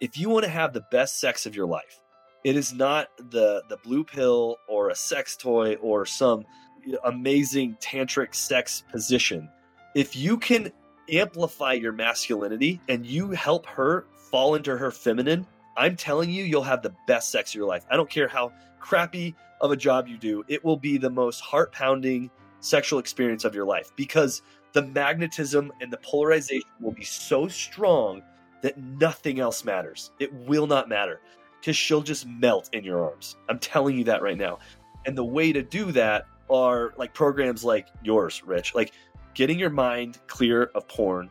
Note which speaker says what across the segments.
Speaker 1: If you want to have the best sex of your life, it is not the the blue pill or a sex toy or some amazing tantric sex position. If you can amplify your masculinity and you help her fall into her feminine, I'm telling you, you'll have the best sex of your life. I don't care how crappy of a job you do, it will be the most heart pounding sexual experience of your life because the magnetism and the polarization will be so strong that nothing else matters. It will not matter because she'll just melt in your arms. I'm telling you that right now. And the way to do that are like programs like yours, Rich, like getting your mind clear of porn.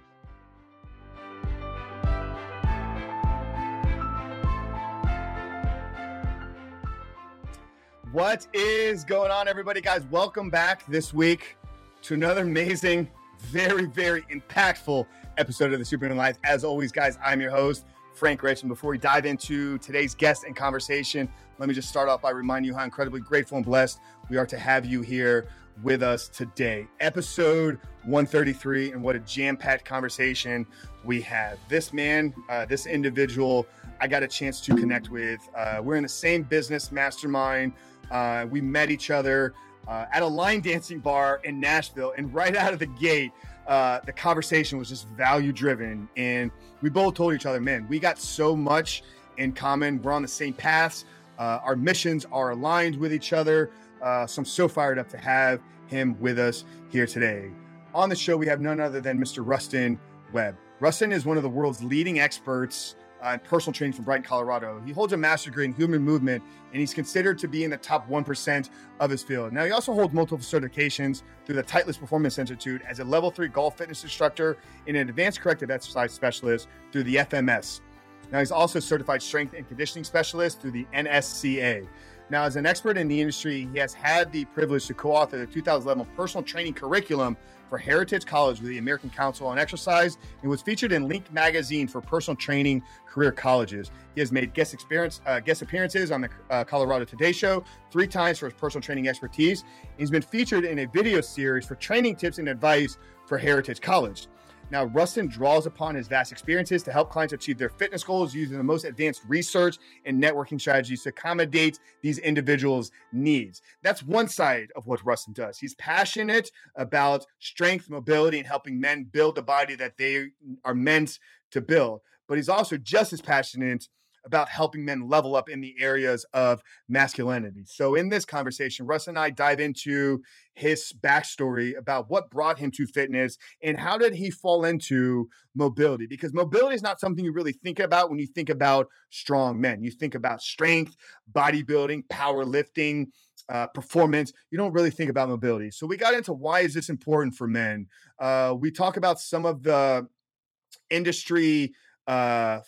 Speaker 2: What is going on, everybody? Guys, welcome back this week to another amazing, very, very impactful episode of the Superhuman Life. As always, guys, I'm your host, Frank Rich. And before we dive into today's guest and conversation, let me just start off by reminding you how incredibly grateful and blessed we are to have you here with us today. Episode 133, and what a jam packed conversation we have. This man, uh, this individual, I got a chance to connect with. Uh, we're in the same business mastermind. Uh, we met each other uh, at a line dancing bar in Nashville, and right out of the gate, uh, the conversation was just value driven. And we both told each other, man, we got so much in common. We're on the same paths. Uh, our missions are aligned with each other. Uh, so I'm so fired up to have him with us here today. On the show, we have none other than Mr. Ruston Webb. Ruston is one of the world's leading experts uh, in personal training from Brighton, Colorado. He holds a master's degree in human movement, and he's considered to be in the top 1% of his field. Now, he also holds multiple certifications through the Titleist Performance Institute as a level three golf fitness instructor and an advanced corrective exercise specialist through the FMS. Now, he's also certified strength and conditioning specialist through the NSCA. Now, as an expert in the industry, he has had the privilege to co author the 2011 personal training curriculum for Heritage College with the American Council on Exercise and was featured in Link magazine for personal training career colleges. He has made guest experience uh, guest appearances on the uh, Colorado Today Show three times for his personal training expertise. He's been featured in a video series for training tips and advice for Heritage College. Now, Ruston draws upon his vast experiences to help clients achieve their fitness goals using the most advanced research and networking strategies to accommodate these individuals' needs. That's one side of what Ruston does. He's passionate about strength, mobility, and helping men build the body that they are meant to build. But he's also just as passionate about helping men level up in the areas of masculinity. So, in this conversation, Russ and I dive into his backstory about what brought him to fitness and how did he fall into mobility? Because mobility is not something you really think about when you think about strong men. You think about strength bodybuilding powerlifting uh, performance. You don't really think about mobility. So we got into why is this important for men? Uh, we talk about some of the industry uh,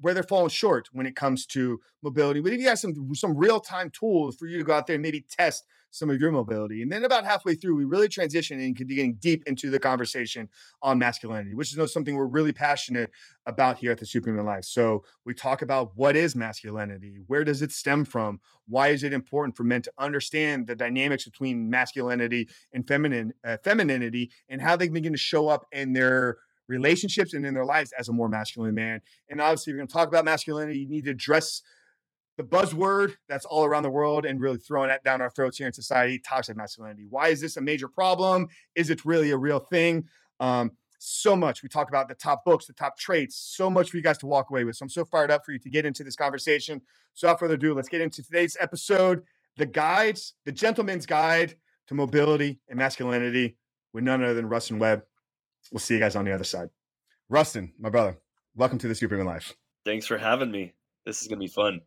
Speaker 2: where they're falling short when it comes to mobility. But if you have some some real time tools for you to go out there and maybe test some of your mobility, and then about halfway through, we really transition and can into getting deep into the conversation on masculinity, which is something we're really passionate about here at the Superhuman Life. So we talk about what is masculinity, where does it stem from, why is it important for men to understand the dynamics between masculinity and feminine uh, femininity, and how they begin to show up in their relationships and in their lives as a more masculine man. And obviously, you're going to talk about masculinity, you need to address the buzzword that's all around the world and really throwing that down our throats here in society toxic masculinity. Why is this a major problem? Is it really a real thing? Um, so much. We talk about the top books, the top traits, so much for you guys to walk away with. So I'm so fired up for you to get into this conversation. So without further ado, let's get into today's episode the guides, the gentleman's guide to mobility and masculinity with none other than Ruston Webb. We'll see you guys on the other side. Ruston, my brother, welcome to the Superhuman Life.
Speaker 1: Thanks for having me. This is gonna be fun.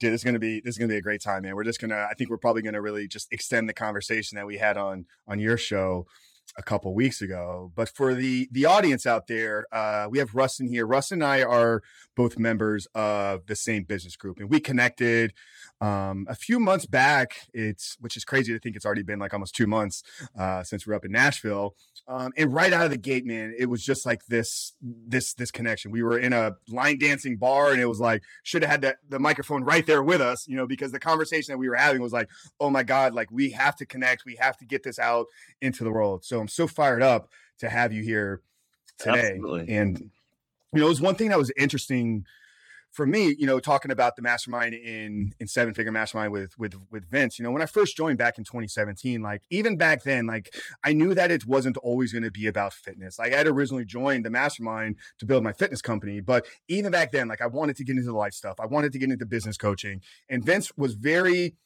Speaker 2: Dude, this is gonna be this is gonna be a great time, man. We're just gonna I think we're probably gonna really just extend the conversation that we had on on your show a couple weeks ago. But for the the audience out there, uh, we have Ruston here. Ruston and I are both members of the same business group, and we connected um, a few months back. It's which is crazy to think it's already been like almost two months uh, since we are up in Nashville. Um, and right out of the gate, man, it was just like this, this, this connection. We were in a line dancing bar, and it was like should have had the, the microphone right there with us, you know, because the conversation that we were having was like, oh my god, like we have to connect, we have to get this out into the world. So I'm so fired up to have you here today. Absolutely. And you know, it was one thing that was interesting for me, you know, talking about the mastermind in in seven figure mastermind with with with Vince, you know, when I first joined back in 2017, like even back then, like I knew that it wasn't always going to be about fitness. Like I had originally joined the mastermind to build my fitness company, but even back then, like I wanted to get into the life stuff. I wanted to get into business coaching, and Vince was very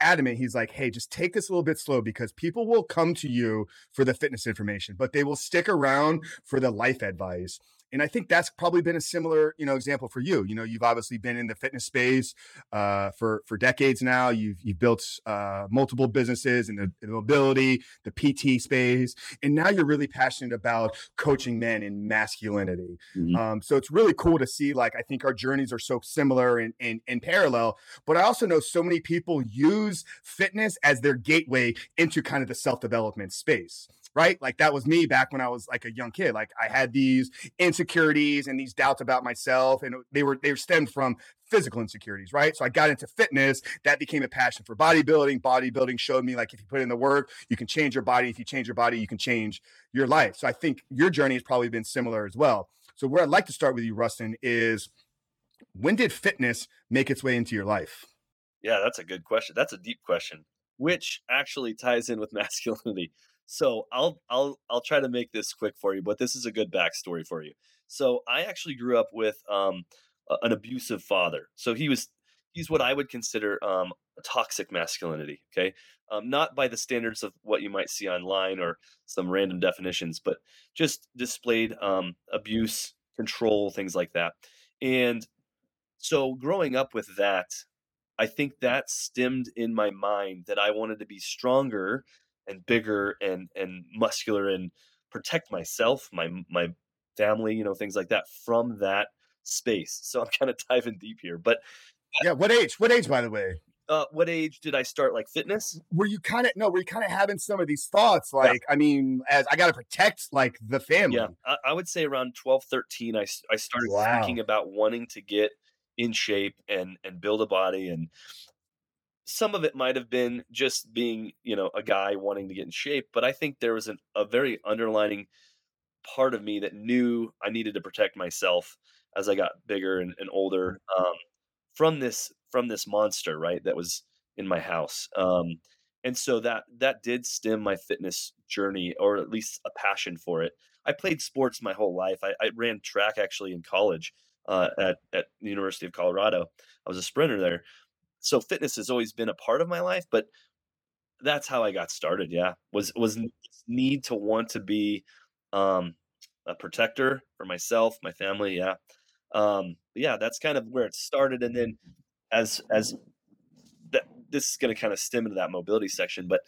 Speaker 2: adamant. He's like, hey, just take this a little bit slow because people will come to you for the fitness information, but they will stick around for the life advice. And I think that's probably been a similar, you know, example for you. You know, you've obviously been in the fitness space uh, for for decades now. You've you've built uh, multiple businesses in the, in the, mobility, the PT space, and now you're really passionate about coaching men in masculinity. Mm-hmm. Um, so it's really cool to see. Like, I think our journeys are so similar and in, in, in parallel. But I also know so many people use fitness as their gateway into kind of the self development space right? Like that was me back when I was like a young kid. Like I had these insecurities and these doubts about myself, and they were they stemmed from physical insecurities, right? So I got into fitness. That became a passion for bodybuilding. Bodybuilding showed me like if you put in the work, you can change your body. If you change your body, you can change your life. So I think your journey has probably been similar as well. So where I'd like to start with you, Ruston, is when did fitness make its way into your life?
Speaker 1: Yeah, that's a good question. That's a deep question, which actually ties in with masculinity. So I'll I'll I'll try to make this quick for you, but this is a good backstory for you. So I actually grew up with um, an abusive father. So he was he's what I would consider um, toxic masculinity. Okay, um, not by the standards of what you might see online or some random definitions, but just displayed um, abuse, control, things like that. And so growing up with that, I think that stemmed in my mind that I wanted to be stronger and bigger and and muscular and protect myself, my my family, you know, things like that from that space. So I'm kind of diving deep here, but
Speaker 2: yeah, what age? What age, by the way?
Speaker 1: Uh, what age did I start like fitness?
Speaker 2: Were you kind of no? Were you kind of having some of these thoughts? Like, yeah. I mean, as I got to protect like the family.
Speaker 1: Yeah, I, I, would say around 12, 13, I I started wow. thinking about wanting to get in shape and and build a body and some of it might have been just being, you know, a guy wanting to get in shape, but I think there was an, a very underlining part of me that knew I needed to protect myself as I got bigger and, and older um, from this from this monster, right? That was in my house, um, and so that that did stem my fitness journey, or at least a passion for it. I played sports my whole life. I, I ran track actually in college uh, at at the University of Colorado. I was a sprinter there, so fitness has always been a part of my life, but that's how I got started. Yeah, was was need to want to be um, a protector for myself, my family. Yeah, um, yeah, that's kind of where it started, and then as as that this is going to kind of stem into that mobility section, but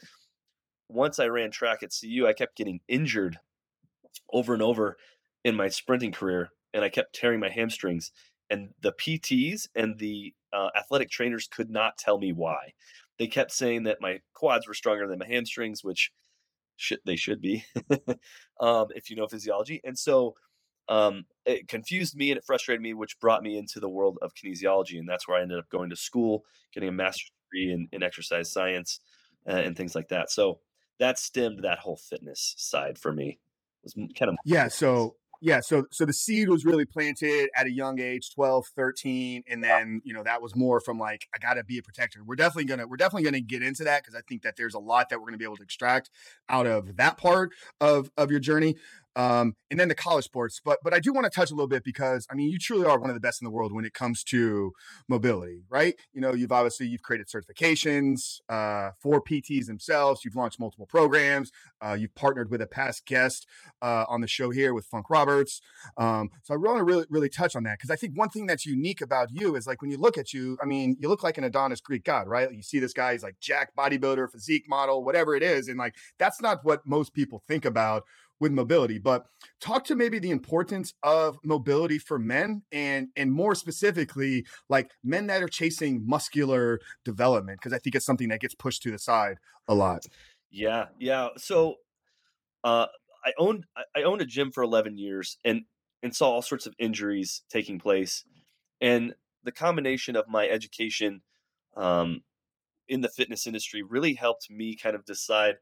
Speaker 1: once I ran track at CU, I kept getting injured over and over in my sprinting career, and I kept tearing my hamstrings. And the PTs and the uh, athletic trainers could not tell me why. They kept saying that my quads were stronger than my hamstrings, which should, they should be, um, if you know physiology. And so um, it confused me and it frustrated me, which brought me into the world of kinesiology. And that's where I ended up going to school, getting a master's degree in, in exercise science uh, and things like that. So that stemmed that whole fitness side for me. It was kind of
Speaker 2: yeah. So yeah so so the seed was really planted at a young age 12 13 and then you know that was more from like i gotta be a protector. We're definitely gonna we're definitely gonna get into that because i think that there's a lot that we're gonna be able to extract out of that part of of your journey um, and then the college sports. But but I do want to touch a little bit because I mean you truly are one of the best in the world when it comes to mobility, right? You know you've obviously you've created certifications uh, for PTs themselves. You've launched multiple programs. Uh, you've partnered with a past guest uh, on the show here with Funk Roberts. Um, so I want to really really touch on that because I think one thing that's unique about you is like when you look at you, I mean you look like an Adonis Greek god, right? You see this guy, he's like Jack bodybuilder, physique model, whatever it is, and like that's not what most people think about with mobility. But talk to maybe the importance of mobility for men and and more specifically like men that are chasing muscular development because I think it's something that gets pushed to the side a lot.
Speaker 1: Yeah, yeah. So uh I owned I owned a gym for 11 years and and saw all sorts of injuries taking place and the combination of my education um in the fitness industry really helped me kind of decide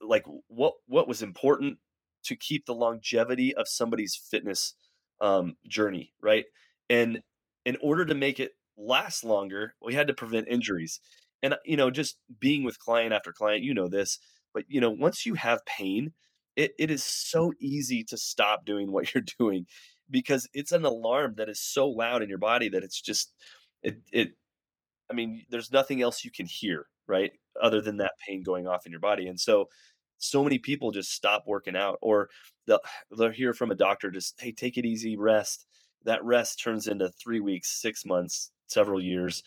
Speaker 1: like what what was important to keep the longevity of somebody's fitness um, journey, right? And in order to make it last longer, we had to prevent injuries. And you know, just being with client after client, you know this, but you know, once you have pain, it, it is so easy to stop doing what you're doing because it's an alarm that is so loud in your body that it's just it it I mean, there's nothing else you can hear, right? Other than that pain going off in your body. And so so many people just stop working out or they'll, they'll hear from a doctor just hey take it easy rest that rest turns into three weeks six months several years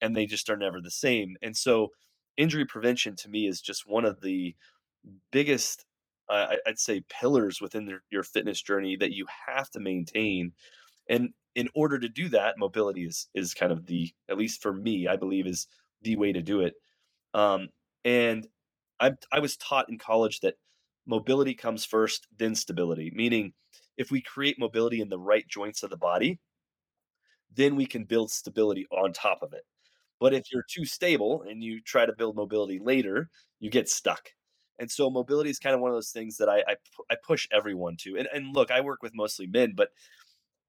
Speaker 1: and they just are never the same and so injury prevention to me is just one of the biggest uh, i'd say pillars within the, your fitness journey that you have to maintain and in order to do that mobility is is kind of the at least for me i believe is the way to do it um, and I, I was taught in college that mobility comes first, then stability, meaning if we create mobility in the right joints of the body, then we can build stability on top of it. But if you're too stable and you try to build mobility later, you get stuck. And so mobility is kind of one of those things that I, I, I push everyone to. And, and look, I work with mostly men, but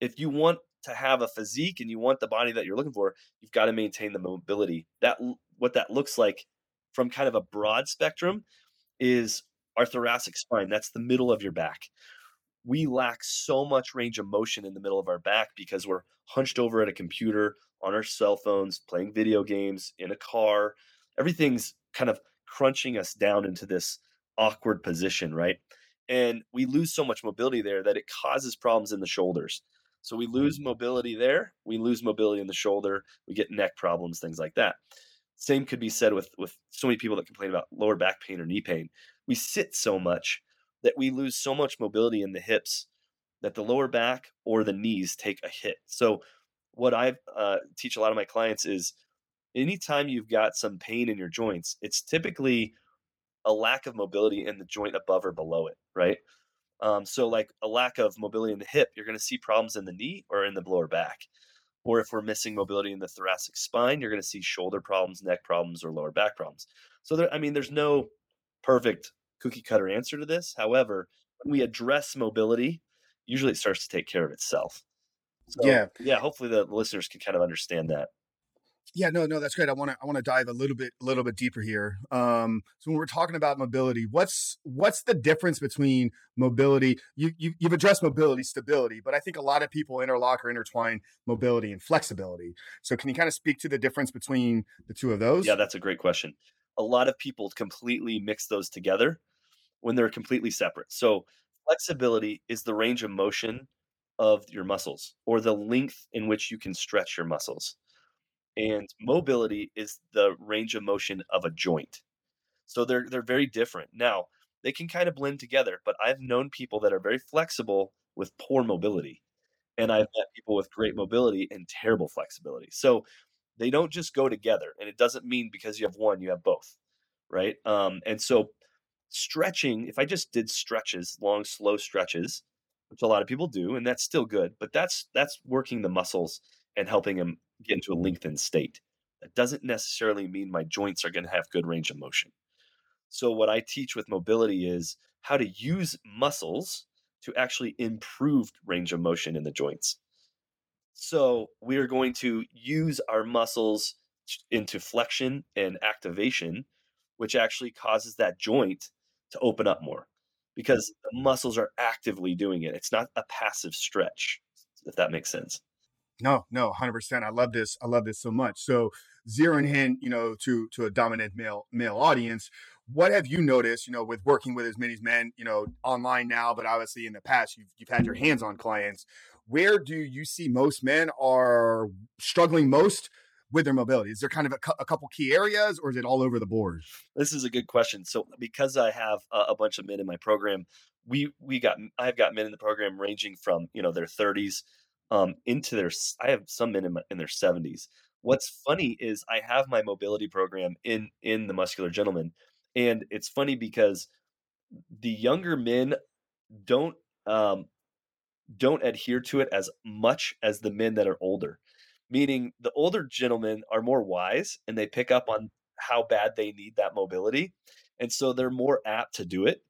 Speaker 1: if you want to have a physique and you want the body that you're looking for, you've got to maintain the mobility. That what that looks like from kind of a broad spectrum is our thoracic spine. That's the middle of your back. We lack so much range of motion in the middle of our back because we're hunched over at a computer, on our cell phones, playing video games, in a car. Everything's kind of crunching us down into this awkward position, right? And we lose so much mobility there that it causes problems in the shoulders. So we mm-hmm. lose mobility there, we lose mobility in the shoulder, we get neck problems, things like that. Same could be said with with so many people that complain about lower back pain or knee pain. We sit so much that we lose so much mobility in the hips that the lower back or the knees take a hit. So what I uh, teach a lot of my clients is anytime you've got some pain in your joints, it's typically a lack of mobility in the joint above or below it, right? Um, so like a lack of mobility in the hip, you're going to see problems in the knee or in the lower back. Or if we're missing mobility in the thoracic spine, you're going to see shoulder problems, neck problems, or lower back problems. So, there, I mean, there's no perfect cookie cutter answer to this. However, when we address mobility, usually it starts to take care of itself. So,
Speaker 2: yeah.
Speaker 1: Yeah. Hopefully the listeners can kind of understand that.
Speaker 2: Yeah, no, no, that's great. I want to I want to dive a little bit a little bit deeper here. Um, so when we're talking about mobility, what's what's the difference between mobility? You, you you've addressed mobility, stability, but I think a lot of people interlock or intertwine mobility and flexibility. So can you kind of speak to the difference between the two of those?
Speaker 1: Yeah, that's a great question. A lot of people completely mix those together when they're completely separate. So flexibility is the range of motion of your muscles or the length in which you can stretch your muscles and mobility is the range of motion of a joint. So they're they're very different. Now, they can kind of blend together, but I've known people that are very flexible with poor mobility. And I've met people with great mobility and terrible flexibility. So they don't just go together. And it doesn't mean because you have one, you have both. Right. Um, and so stretching, if I just did stretches, long, slow stretches, which a lot of people do, and that's still good, but that's that's working the muscles and helping them get into a lengthened state. That doesn't necessarily mean my joints are going to have good range of motion. So, what I teach with mobility is how to use muscles to actually improve range of motion in the joints. So, we are going to use our muscles into flexion and activation, which actually causes that joint to open up more because the muscles are actively doing it. It's not a passive stretch, if that makes sense.
Speaker 2: No, no, hundred percent. I love this. I love this so much. So zeroing in, you know, to to a dominant male male audience, what have you noticed, you know, with working with as many men, you know, online now, but obviously in the past you've you've had your hands on clients. Where do you see most men are struggling most with their mobility? Is there kind of a, cu- a, couple key areas, or is it all over the board?
Speaker 1: This is a good question. So, because I have a, a, bunch of men in my program, we we got I've got men in the program ranging from you know their 30s um, into their I have some men in, my, in their 70s. What's funny is I have my mobility program in in the muscular gentleman, and it's funny because the younger men don't um, don't adhere to it as much as the men that are older. Meaning the older gentlemen are more wise and they pick up on how bad they need that mobility. And so they're more apt to do it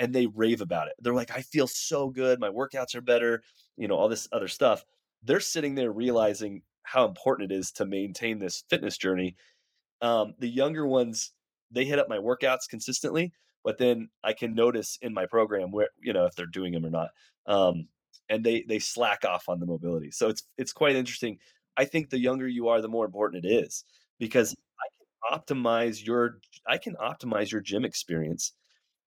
Speaker 1: and they rave about it. They're like, I feel so good. My workouts are better, you know, all this other stuff. they're sitting there realizing how important it is to maintain this fitness journey. Um, the younger ones, they hit up my workouts consistently, but then I can notice in my program where you know if they're doing them or not, um, and they they slack off on the mobility. So it's it's quite interesting. I think the younger you are, the more important it is because I can optimize your I can optimize your gym experience.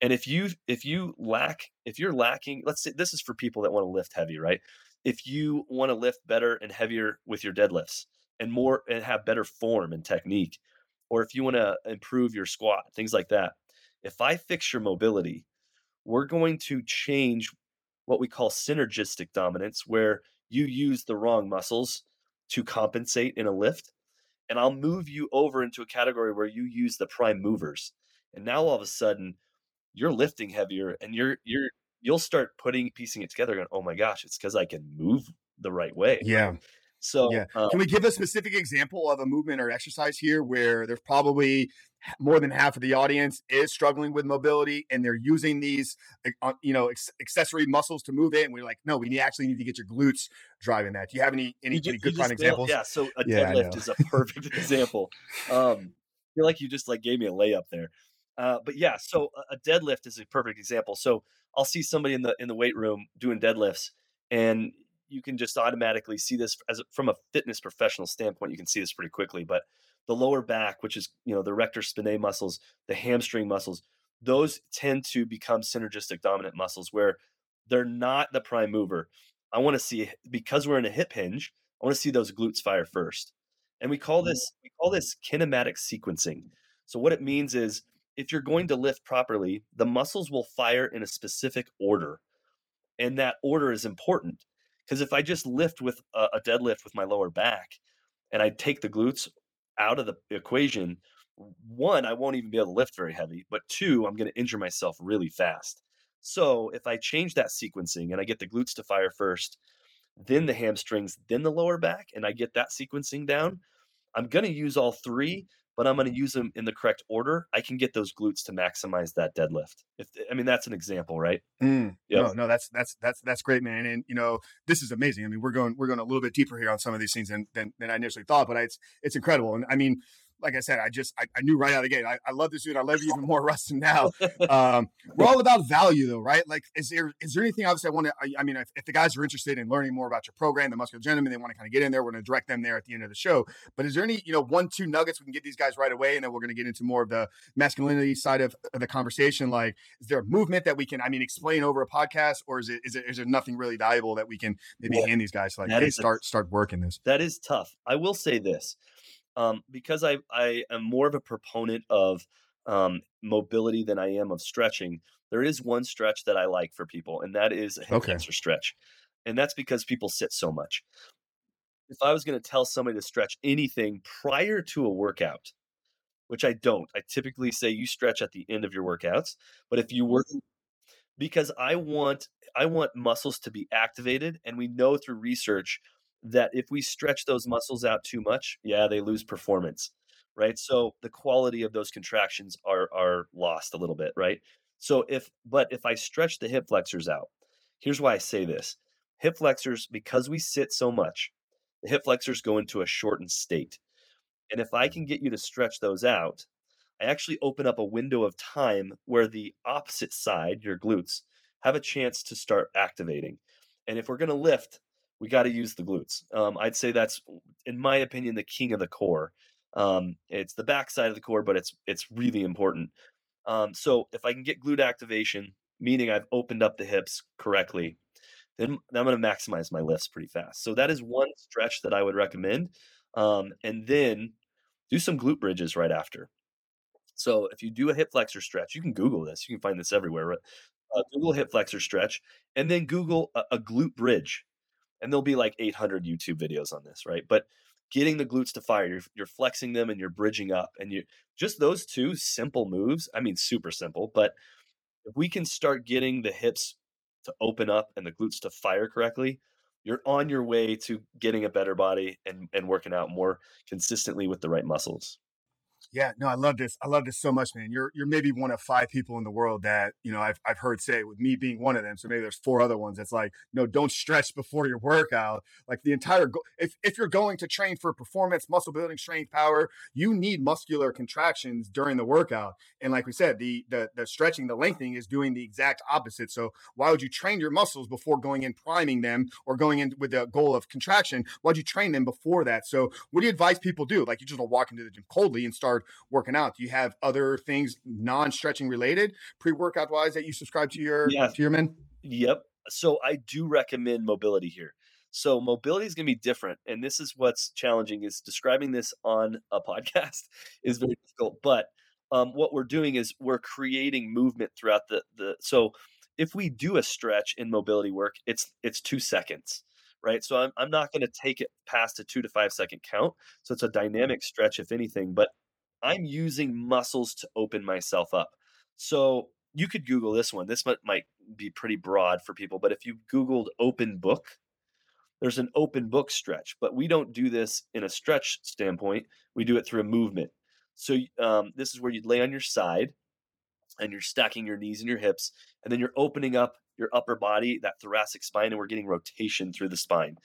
Speaker 1: And if you if you lack if you're lacking, let's say this is for people that want to lift heavy, right? If you want to lift better and heavier with your deadlifts and more and have better form and technique, or if you want to improve your squat, things like that. If I fix your mobility, we're going to change what we call synergistic dominance, where you use the wrong muscles to compensate in a lift. And I'll move you over into a category where you use the prime movers. And now all of a sudden you're lifting heavier and you're you're you'll start putting piecing it together going, oh my gosh, it's because I can move the right way.
Speaker 2: Yeah.
Speaker 1: So
Speaker 2: yeah.
Speaker 1: um,
Speaker 2: Can we give a specific example of a movement or exercise here where there's probably more than half of the audience is struggling with mobility and they're using these uh, you know accessory muscles to move it and we're like no we need, actually need to get your glutes driving that do you have any any,
Speaker 1: you
Speaker 2: any good fun examples
Speaker 1: Yeah, so a
Speaker 2: Yeah,
Speaker 1: deadlift is a perfect example. Um, I feel like you just like gave me a layup there. Uh, but yeah, so a- deadlift is a perfect example. So I'll see somebody in the in the weight room doing deadlifts, and you can just automatically see this as a- from a fitness professional standpoint. You can see this pretty quickly. But the lower back, which is you know the erector spinae muscles, the hamstring muscles, those tend to become synergistic dominant muscles where they're not the prime mover. I want to see because we're in a hip hinge. I want to see those glutes fire first. And we call this we call this kinematic sequencing. So what it means is if you're going to lift properly, the muscles will fire in a specific order. And that order is important because if I just lift with a, a deadlift with my lower back and I take the glutes out of the equation, one, I won't even be able to lift very heavy, but two, I'm going to injure myself really fast. So if I change that sequencing and I get the glutes to fire first, then the hamstrings, then the lower back, and I get that sequencing down, I'm going to use all three, but I'm going to use them in the correct order. I can get those glutes to maximize that deadlift. If I mean that's an example, right?
Speaker 2: Mm,
Speaker 1: Yeah.
Speaker 2: No, no, that's that's that's that's great, man. And you know, this is amazing. I mean, we're going we're going a little bit deeper here on some of these things than than, than I initially thought, but it's it's incredible. And I mean, like I said, I just I, I knew right out of the gate. I, I love this dude. I love you even more, Ruston. Now, um, we're all about value, though, right? Like, is there is there anything? Obviously, I want to. I, I mean, if, if the guys are interested in learning more about your program, the Muscular Gentleman, they want to kind of get in there. We're going to direct them there at the end of the show. But is there any you know one two nuggets we can give these guys right away, and then we're going to get into more of the masculinity side of of the conversation? Like, is there a movement that we can, I mean, explain over a podcast, or is it is it is there nothing really valuable that we can maybe
Speaker 1: Yeah.
Speaker 2: hand these guys? Like, hey,
Speaker 1: is a-
Speaker 2: start start working this.
Speaker 1: That is tough. I will say this, um, because I I am more of a proponent of um, mobility than I am of stretching. There is one stretch that I like for people, and that is a hip
Speaker 2: Okay.
Speaker 1: flexor stretch, and that's because people sit so much. If I was going to tell somebody to stretch anything prior to a workout, which I don't, I typically say you stretch at the end of your workouts. But if you were because I want I want muscles to be activated and we know through research that if we stretch those muscles out too much, yeah, they lose performance, right? So the quality of those contractions are are lost a little bit, right? So if but if I stretch the hip flexors out, here's why I say this. Hip flexors because we sit so much, the hip flexors go into a shortened state. And if I mm. can get you to stretch those out, I actually open up a window of time where the opposite side, your glutes, have a chance to start activating. And if we're going to lift, we got to use the glutes. Um, I'd say that's, in my opinion, the king of the core. Um, it's the backside of the core, but it's it's really important. Um, so if I can get glute activation, meaning I've opened up the hips correctly, then I'm going to maximize my lifts pretty fast. So that is one stretch that I would recommend. Um, and then do some glute bridges right after. So if you do a hip flexor stretch, you can Google this. You can find this everywhere. Right? Uh, Google hip flexor stretch, and then Google a, a glute bridge, and there'll be like 800 YouTube videos on this, right? But getting the glutes to fire, you're, you're flexing them and you're bridging up, and you just those two simple moves. I mean, super simple, but if we can start getting the hips to open up and the glutes to fire correctly, you're on your way to getting a better body and, and working out more consistently with the right muscles.
Speaker 2: Yeah, no, I love this. I love this so much, man. You're you're maybe one of five people in the world that you know I've I've heard say, with me being one of them. So maybe there's four other ones. That's like, no, don't stretch before your workout. Like the entire go- if if you're going to train for performance, muscle building, strength, power, you need muscular contractions during the workout. And like we said, the the the stretching, the lengthening is doing the exact opposite. So why would you train your muscles before going in priming them or going in with the goal of contraction? Why'd you train them before that? So what do you advise people do? Like you just walk into the gym coldly and start working out? Do you have other things non-stretching related pre-workout wise that you subscribe to your yeah. to your men?
Speaker 1: Yep. So I do recommend mobility here. So mobility is going to be different, and this is what's challenging. Is describing this on a podcast is very difficult. But um, what we're doing is we're creating movement throughout the the. So if we do a stretch in mobility work, it's it's two seconds, right? So I'm I'm not going to take it past a two to five second count. So it's a dynamic stretch, if anything. But I'm using muscles to open myself up. So you could Google this one. This might, might be pretty broad for people, but if you Googled open book, there's an open book stretch, but we don't do this in a stretch standpoint. We do it through a movement. So um, this is where you'd lay on your side and you're stacking your knees and your hips, and then you're opening up your upper body, that thoracic spine, and we're getting rotation through the spine.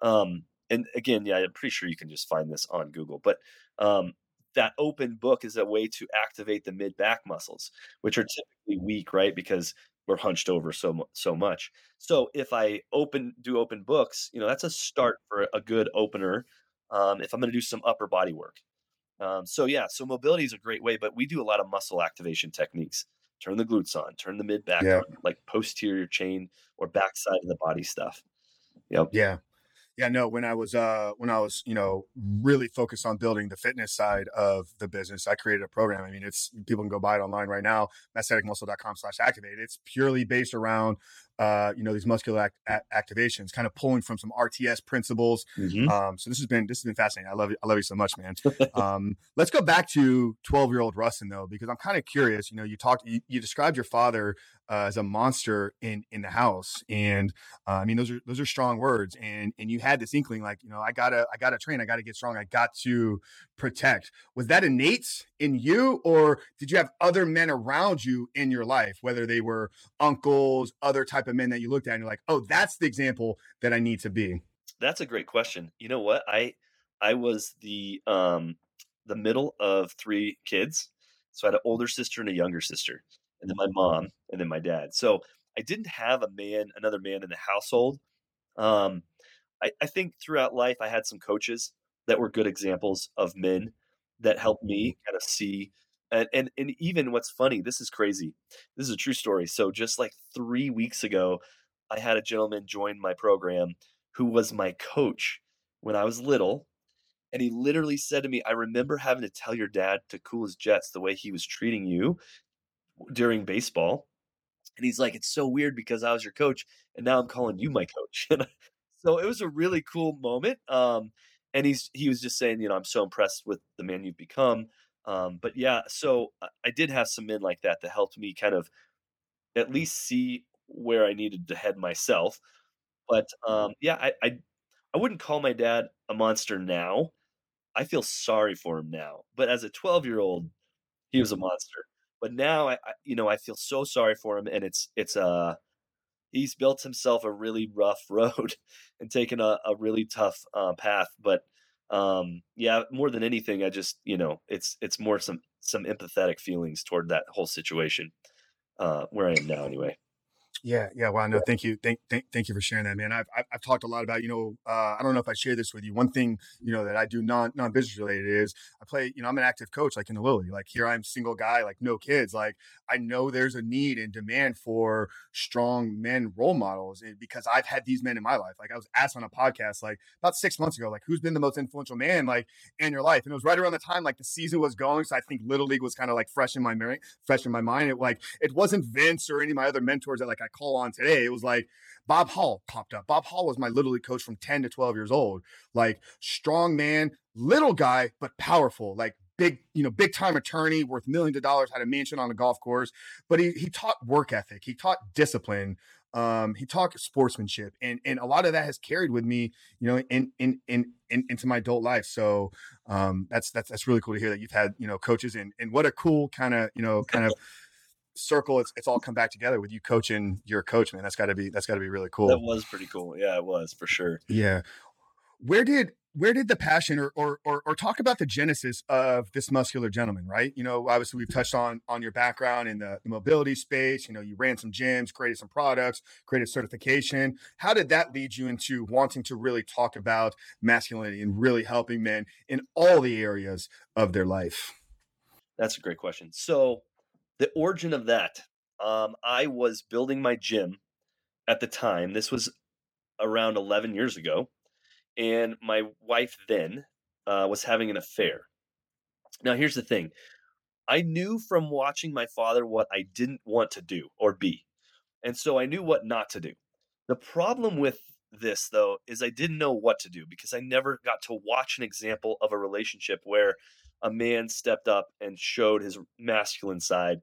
Speaker 1: Um, and again, yeah, I'm pretty sure you can just find this on Google, but um, that open book is a way to activate the mid back muscles, which are typically weak, right? Because we're hunched over so so much. So if I open do open books, you know that's a start for a good opener. Um, if I'm going to do some upper body work, um, so yeah, so mobility is a great way, but we do a lot of muscle activation techniques. Turn the glutes on, turn the mid back yeah. on, like posterior chain or backside of the body stuff. Yep.
Speaker 2: Yeah. Yeah, no, when I was uh when I was, you know, really focused on building the fitness side of the business, I created a program. I mean, it's people can go buy it online right now, masstheticmuscle.com slash activate. It's purely based around uh, you know, these muscular act- a- activations, kind of pulling from some RTS principles. Mm-hmm. Um, so this has been this has been fascinating. I love you. I love you so much, man. um, let's go back to twelve year old Ruston though, because I'm kind of curious. You know, you talked, you, you described your father uh, as a monster in in the house, and uh, I mean those are those are strong words, and and you had this inkling like, you know, I gotta I gotta train, I gotta get strong, I got to protect. Was that innate in you, or did you have other men around you in your life, whether they were uncles, other type of men that you looked at and you're like, oh, that's the example that I need to be?
Speaker 1: That's a great question. You know what? I I was the um the middle of three kids. So I had an older sister and a younger sister, and then my mom, and then my dad. So I didn't have a man, another man in the household. Um, I, I think throughout life I had some coaches that were good examples of men that helped me kind of see and, and and even what's funny this is crazy this is a true story so just like three weeks ago i had a gentleman join my program who was my coach when i was little and he literally said to me i remember having to tell your dad to cool his jets the way he was treating you during baseball and he's like it's so weird because i was your coach and now i'm calling you my coach so it was a really cool moment um, and he's he was just saying you know i'm so impressed with the man you've become um, but yeah, so I did have some men like that that helped me kind of at least see where I needed to head myself. But um, yeah, I, I I wouldn't call my dad a monster now. I feel sorry for him now, but as a 12 year old, he was a monster. But now I, I, you know, I feel so sorry for him, and it's it's uh he's built himself a really rough road and taken a, a really tough uh, path. But um yeah more than anything i just you know it's it's more some some empathetic feelings toward that whole situation uh where i am now anyway
Speaker 2: yeah, yeah. Well, no, thank you, thank, thank, thank you for sharing that, man. I've, I've, I've talked a lot about, you know, uh, I don't know if I share this with you. One thing, you know, that I do non non business related is I play, you know, I'm an active coach, like in the Lily. Like here, I'm single guy, like no kids. Like I know there's a need and demand for strong men role models eh, because I've had these men in my life. Like I was asked on a podcast like about six months ago, like who's been the most influential man like in your life, and it was right around the time like the season was going, so I think Little League was kind of like fresh in my memory, fresh in my mind. It like it wasn't Vince or any of my other mentors that like I call on today it was like Bob Hall popped up. Bob Hall was my little league coach from 10 to 12 years old. Like strong man, little guy, but powerful. Like big, you know, big time attorney worth millions of dollars, had a mansion on a golf course. But he he taught work ethic. He taught discipline. Um, he talked sportsmanship, and and a lot of that has carried with me, you know, in in in, in into my adult life. So um, that's that's that's really cool to hear that you've had you know coaches, and and what a cool kind of you know kind of circle it's, it's all come back together with you coaching your coach man. That's got to be that's got to be really cool.
Speaker 1: That was pretty cool. Yeah it was for sure.
Speaker 2: Yeah. Where did where did the passion or, or, or or talk about the genesis of this muscular gentleman right? You know obviously we've touched on on your background in the, the, mobility space you know you ran some gyms created some products created certification. How did that lead you into wanting to really talk about masculinity and really helping men in all the areas of their life?
Speaker 1: That's a great question. So the origin of that um, i was building my gym at the time this was around 11 years ago and my wife then uh, was having an affair. Now, here's the thing I knew from watching my father what I didn't want to do or be. And so I knew what not to do. The problem with this, though, is I didn't know what to do because I never got to watch an example of a relationship where a man stepped up and showed his masculine side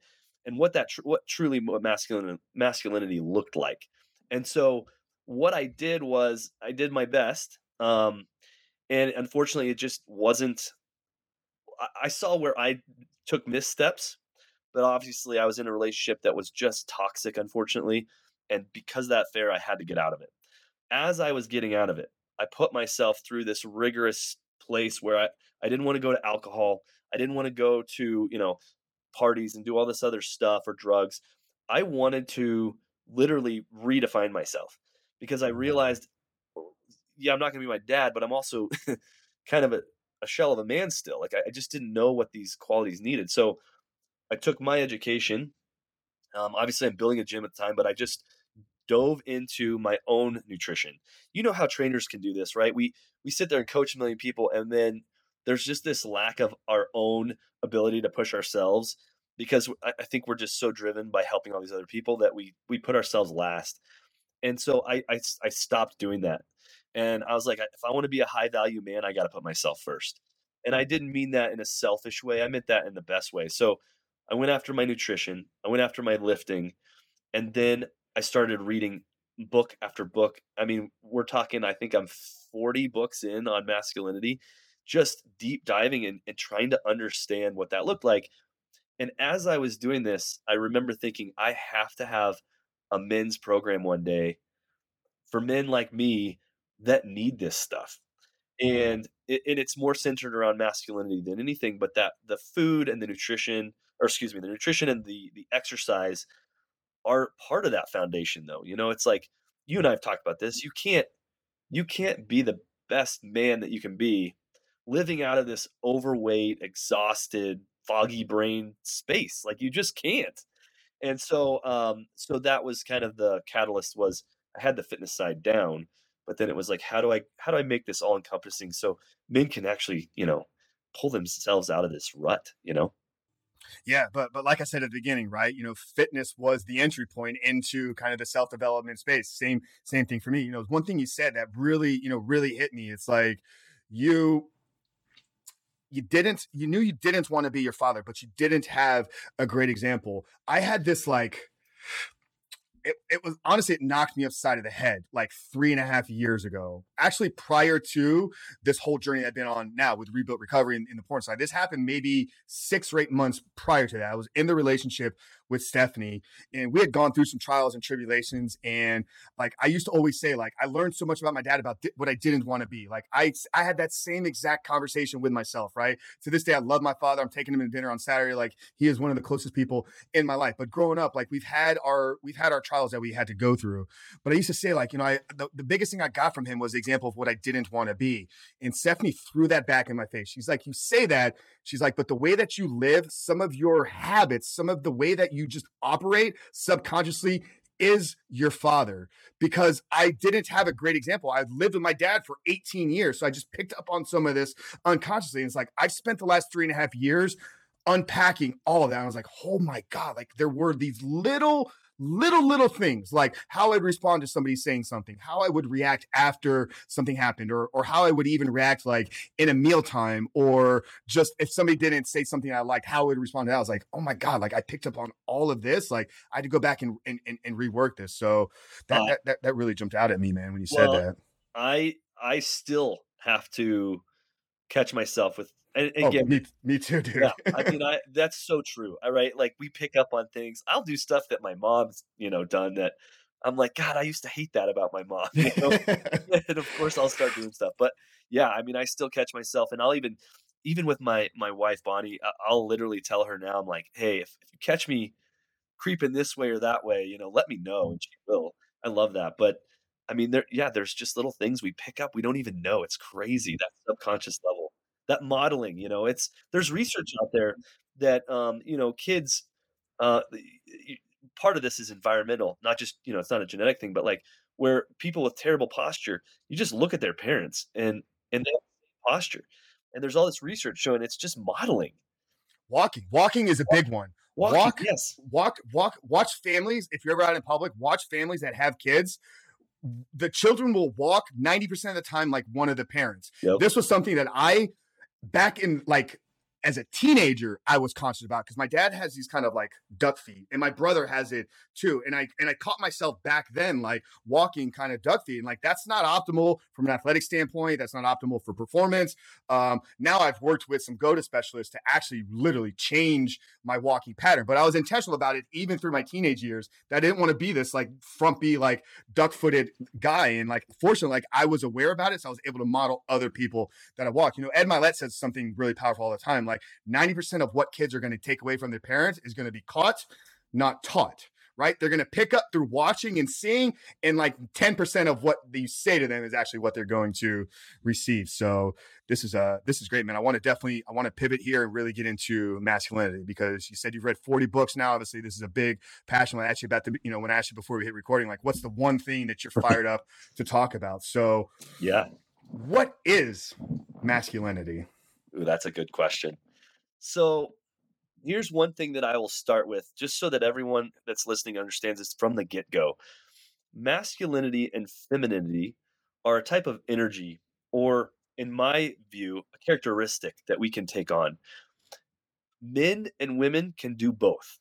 Speaker 1: and what that tr- what truly masculine masculinity looked like. And so what I did was I did my best um, and unfortunately, it just wasn't. I, saw where I took missteps, but obviously, I was in a relationship that was just toxic, unfortunately. And because that fair, I had to get out of it. As I was getting out of it, I put myself through this rigorous place where I, I didn't want to go to alcohol. I didn't want to go to, you know, parties and do all this other stuff or drugs. I wanted to literally redefine myself because I realized yeah, I'm not going to be my dad, but I'm also kind of a, a, shell of a man still. Like I, I, just didn't know what these qualities needed. So I took my education. Um, obviously, I'm building a gym at the time, but I just dove into my own nutrition. You know how trainers can do this, right? We we sit there and coach a million people, and then there's just this lack of our own ability to push ourselves because I, think we're just so driven by helping all these other people that we we put ourselves last. And so I, I, I stopped doing that. And I was like, if I want to be a high value man, I got to put myself first. And I didn't mean that in a selfish way. I meant that in the best way. So I went after my nutrition, I went after my lifting, and then I started reading book after book. I mean, we're talking, I think I'm 40 books in on masculinity, just deep diving and, and trying to understand what that looked like. And as I was doing this, I remember thinking, I have to have a men's program one day for men like me that need this stuff. Mm-hmm. And it, and it's more centered around masculinity than anything but that the food and the nutrition or excuse me the nutrition and the the exercise are part of that foundation though. You know it's like you and i've talked about this you can't you can't be the best man that you can be living out of this overweight exhausted foggy brain space like you just can't and so um so that was kind of the catalyst was i had the fitness side down but then it was like how do i how do i make this all encompassing so men can actually you know pull themselves out of this rut you know
Speaker 2: yeah, but but like I said at the beginning, right? You know, fitness was the entry point into kind of the self development space. Same same thing for me. You know, one thing you said that really you know really hit me. It's like you you didn't you knew you didn't want to be your father, but you didn't have a great example. I had this like it, it was honestly it knocked me upside of the head like three and a half years ago. Actually prior to this whole journey i've been on now with rebuilt recovery in, in the porn side this happened maybe six or eight months prior to that. I was in the relationship with Stephanie, and we had gone through some trials and tribulations. And like I used to always say, like I learned so much about my dad about what I didn't want to be. Like I I had that same exact conversation with myself. Right to this day, I love my father. I'm taking him to dinner on Saturday. Like he is one of the closest people in my life. But growing up, like we've had our we've had our trials that we had to go through. But I used to say, like you know, I the, the biggest thing I got from him was the example of what I didn't want to be. And Stephanie threw that back in my face. She's like, you say that. She's like, but the way that you live, some of your habits, some of the way that you just operate subconsciously is your father because I didn't have a great example. I've lived with my dad for 18 years. So I just picked up on some of this unconsciously. And it's like I've spent the last three and a half years unpacking all of that. I was like, oh my God, like there were these little little little things like how I'd respond to somebody saying something, how I would react after something happened, or or how I would even react like in a mealtime, or just if somebody didn't say something I liked, how I would respond to that. I was like, oh my god, like I picked up on all of this. Like I had to go back and and, and, and rework this. So that, uh, that, that that really jumped out at me, man, when you well, said that.
Speaker 1: I I still have to catch myself with and
Speaker 2: oh, again, me, me too, dude.
Speaker 1: yeah, I mean, I that's so true. All right, like we pick up on things. I'll do stuff that my mom's, you know, done that I'm like, God, I used to hate that about my mom. You know? and of course, I'll start doing stuff. But yeah, I mean, I still catch myself, and I'll even, even with my my wife Bonnie, I'll literally tell her now, I'm like, Hey, if, if you catch me creeping this way or that way, you know, let me know, and she will. I love that, but. I mean, there, yeah, there's just little things we pick up we don't even know. It's crazy that subconscious level that modeling you know it's there's research out there that um you know kids uh part of this is environmental not just you know it's not a genetic thing but like where people with terrible posture you just look at their parents and and they have posture. And there's all this research showing it's just modeling.
Speaker 2: Walking walking is a big one.
Speaker 1: walking, walk yes.
Speaker 2: walk walk watch families if you're ever out in public watch families that have kids. The children will walk 90% of the time like one of the parents. Yep. this was something that i back in like as a teenager I was conscious about because my dad has these kind of like duck feet and my brother has it too. And I and I caught myself back then like walking kind of duck feet and like that's not optimal from an athletic standpoint. That's not optimal for performance. Um, now I've worked with some gait specialists to actually literally change my walking pattern. But I was intentional about it even through my teenage years. That I didn't want to be this like frumpy like duck footed guy. And like fortunately, like I was aware about it, so I was able to model other people that I walk. You know, Ed Mylett says something really powerful all the time. Like like 90% of what kids are going to take away from their parents is going to be caught, not taught right? They're going to pick up through watching and seeing, and like 10% of what you say to them is actually what they're going to receive. So this is uh this is great, man. I want to definitely I want to pivot here and really get into masculinity because you said you've read 40 books now. Obviously, this is a big passion. When I asked you about the, you know, when I asked you before we hit recording, like what's the one thing that you're fired up to talk about? So
Speaker 1: yeah.
Speaker 2: What is masculinity?
Speaker 1: Ooh, that's a good question. So here's one thing that I will start with, just so that everyone that's listening understands this from the get go. Masculinity and femininity are a type of energy, or in my view, a characteristic that we can take on. Men and women can do both.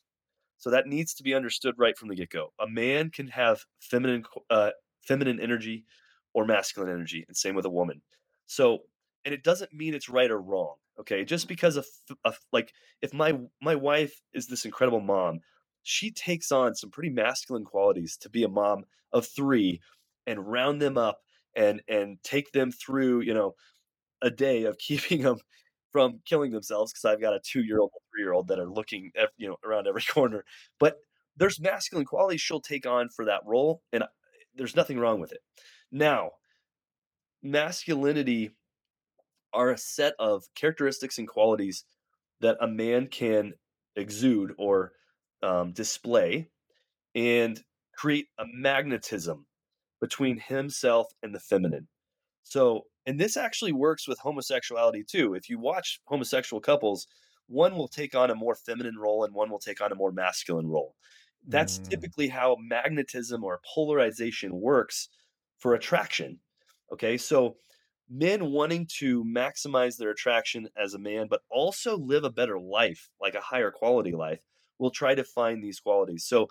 Speaker 1: So that needs to be understood right from the get go. A man can have feminine, uh, feminine energy or masculine energy, and same with a woman. So, and it doesn't mean it's right or wrong. Okay, just because of, like if my my wife is this incredible mom, she takes on some pretty masculine qualities to be a mom of three and round them up and and take them through you know a day of keeping them from killing themselves because I've got a two year old, three year old that are looking you know around every corner. But there's masculine qualities she'll take on for that role, and uh, there's nothing wrong with it. Now, masculinity are a set of characteristics and qualities that a man can exude or um, display and create a magnetism between himself and the feminine. So, and this actually works with homosexuality too. If you watch homosexual couples, one will take on a more feminine role and one will take on a more masculine role. That's mm. typically how magnetism or polarization works for attraction. Okay, so men wanting to maximize their attraction as a man, but also live a better life, like a higher quality life, will try to find these qualities. So,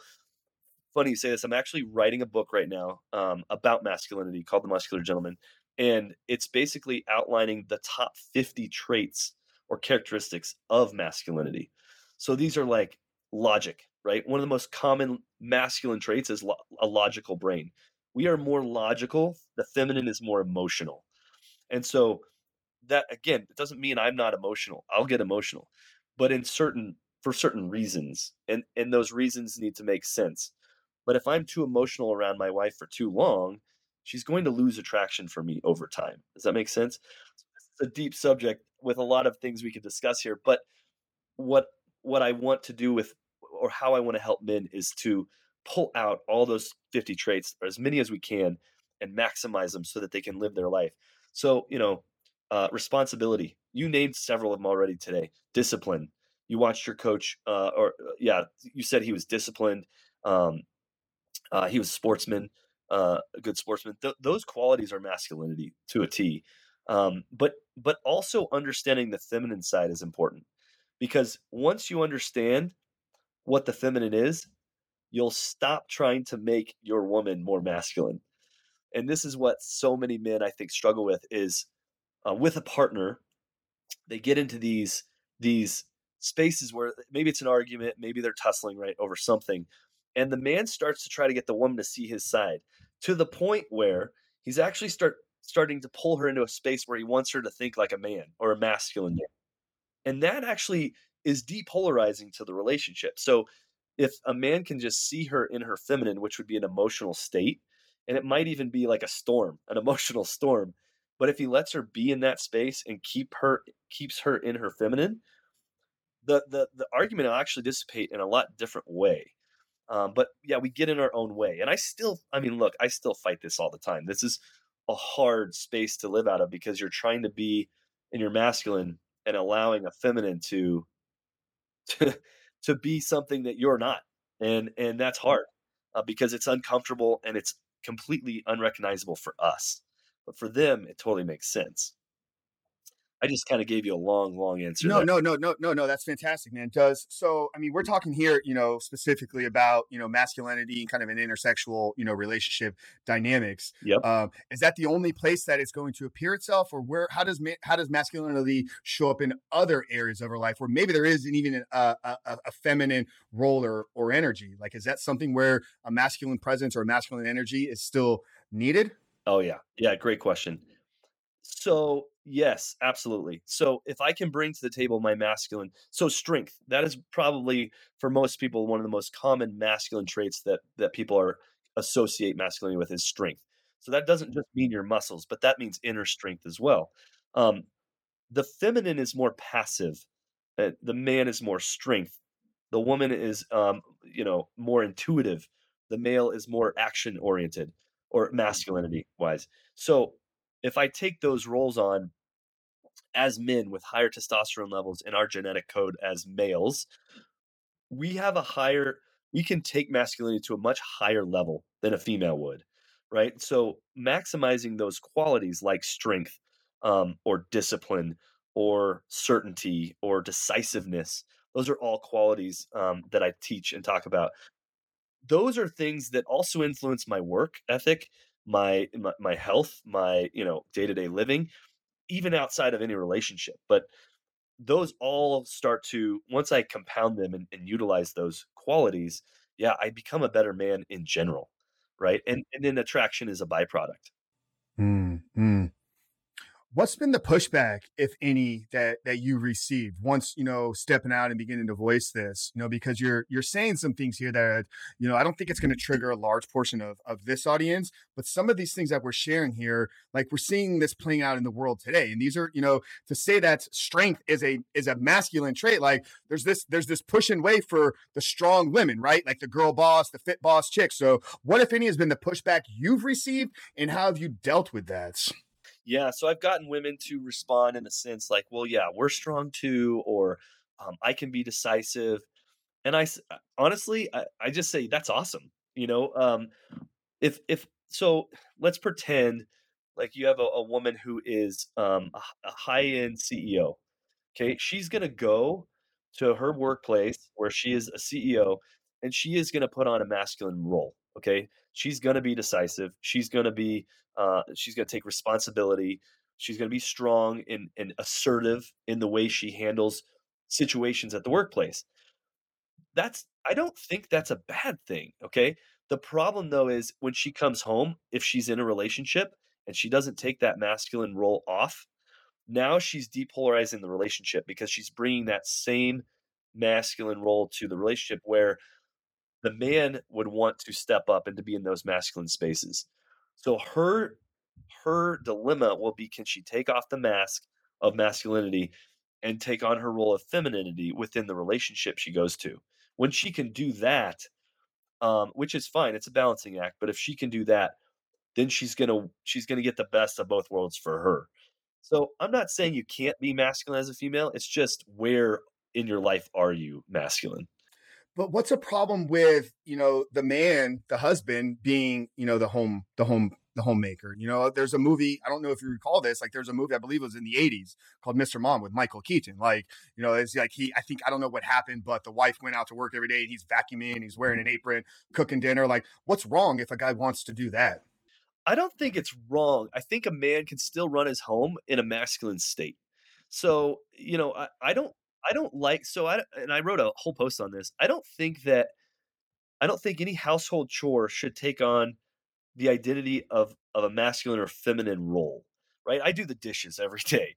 Speaker 1: funny you say this. I'm actually writing a book right now um, about masculinity called The Muscular Gentleman. And it's basically outlining the top 50 traits or characteristics of masculinity. So these are like logic, right? One of the most common masculine traits is lo- a logical brain. We are more logical, the feminine is more emotional. And so that again, it doesn't mean I'm not emotional. I'll get emotional, but in certain for certain reasons, and and those reasons need to make sense. But if I'm too emotional around my wife for too long, she's going to lose attraction for me over time. Does that make sense? It's a deep subject with a lot of things we could discuss here, but what what I want to do with or how I want to help men is to pull out all those 50 traits as many as we can and maximize them so that they can live their life. So, you know, uh, responsibility. You named several of them already today. Discipline. You watched your coach, uh, or uh, yeah, you said he was disciplined. Um, Uh, he was a sportsman, uh, a good sportsman. Th- those qualities are masculinity to a T. Um, but but also understanding the feminine side is important because once you understand what the feminine is, you'll stop trying to make your woman more masculine. And this is what so many men I think struggle with is uh, with a partner, they get into these these spaces where maybe it's an argument, maybe they're tussling right over something, and the man starts to try to get the woman to see his side to the point where he's actually start starting to pull her into a space where he wants her to think like a man or a masculine man. And that actually is depolarizing to the relationship. So if a man can just see her in her feminine, which would be an emotional state, and it might even be like a storm, an emotional storm, but if he lets her be in that space and keep her keeps her in her feminine, the the the argument will actually dissipate in a lot different way. Um, but yeah, we get in our own way, and I still, I mean, look, I still fight this all the time. This is a hard space to live out of because you're trying to be in your masculine and allowing a feminine to to to be something that you're not and and that's mm. hard uh, because it's uncomfortable and it's completely unrecognizable for us but for them it totally makes sense I just kind of gave you a long, long answer.
Speaker 2: No, there. no, no, no, no, no. That's fantastic, man. Does so? I mean, we're talking here, you know, specifically about you know masculinity and kind of an intersexual, you know, relationship dynamics.
Speaker 1: Yep.
Speaker 2: Um, is that the only place that it's going to appear itself, or where? How does how does masculinity show up in other areas of our life, where maybe there isn't even a, a, a feminine role or or energy? Like, is that something where a masculine presence or a masculine energy is still needed?
Speaker 1: Oh yeah, yeah. Great question. So Yes, absolutely. So if I can bring to the table my masculine, so strength, that is probably for most people one of the most common masculine traits that that people are associate masculinity with is strength. So that doesn't just mean your muscles, but that means inner strength as well. Um, the feminine is more passive. Uh, the man is more strength. The woman is, um, you know, more intuitive. The male is more action oriented or masculinity wise. So if I take those roles on as men with higher testosterone levels in our genetic code as males, we have a higher, we can take masculinity to a much higher level than a female would, right? So maximizing those qualities like strength um, or discipline or certainty or decisiveness, those are all qualities um, that I teach and talk about. Those are things that also influence my work ethic my, my my health, my you know day to day living, even outside of any relationship. But those all start to once I compound them and, and utilize those qualities, yeah, I become a better man in general, right? And and then attraction is a byproduct.
Speaker 2: Mm, mm what's been the pushback if any that that you received once you know stepping out and beginning to voice this? You know because you're you're saying some things here that you know i don't think it's going to trigger a large portion of of this audience but some of these things that we're sharing here like we're seeing this playing out in the world today and these are you know to say that strength is a is a masculine trait like there's this there's this push and way for the strong women right? Like the girl boss the fit boss chick. So what if any has been the pushback you've received and how have you dealt with that
Speaker 1: yeah, so I've gotten women to respond in a sense like, well, yeah, we're strong too, or um, I can be decisive. And I uh, honestly, I, I just say that's awesome. You know, um, if if so, let's pretend like you have a, a woman who is um, a, a high end CEO. Okay, she's gonna go to her workplace where she is a CEO, and she is gonna put on a masculine role. Okay, she's gonna be decisive. She's gonna be uh, she's going to take responsibility. She's going to be strong and, and assertive in the way she handles situations at the workplace. That's I don't think that's a bad thing. Okay. The problem though is when she comes home, if she's in a relationship and she doesn't take that masculine role off, now she's depolarizing the relationship because she's bringing that same masculine role to the relationship where the man would want to step up and to be in those masculine spaces. So her her dilemma will be can she take off the mask of masculinity and take on her role of femininity within the relationship she goes to. When she can do that, um, which is fine, it's a balancing act. But if she can do that, then she's gonna she's gonna get the best of both worlds for her. So I'm not saying you can't be masculine as a female. It's just where in your life are you masculine?
Speaker 2: But what's a problem with you know the man, the husband, being you know the home, the home, the homemaker? You know, there's a movie. I don't know if you recall this. Like, there's a movie I believe it was in the '80s called Mr. Mom with Michael Keaton. Like, you know, it's like he. I think I don't know what happened, but the wife went out to work every day and he's vacuuming, he's wearing an apron, cooking dinner. Like, what's wrong if a guy wants to do that?
Speaker 1: I don't think it's wrong. I think a man can still run his home in a masculine state. So, you know, I, I don't I don't like so I and I wrote a whole post on this. I don't think that I don't think any household chore should take on the identity of of a masculine or feminine role. Right? I do the dishes every day.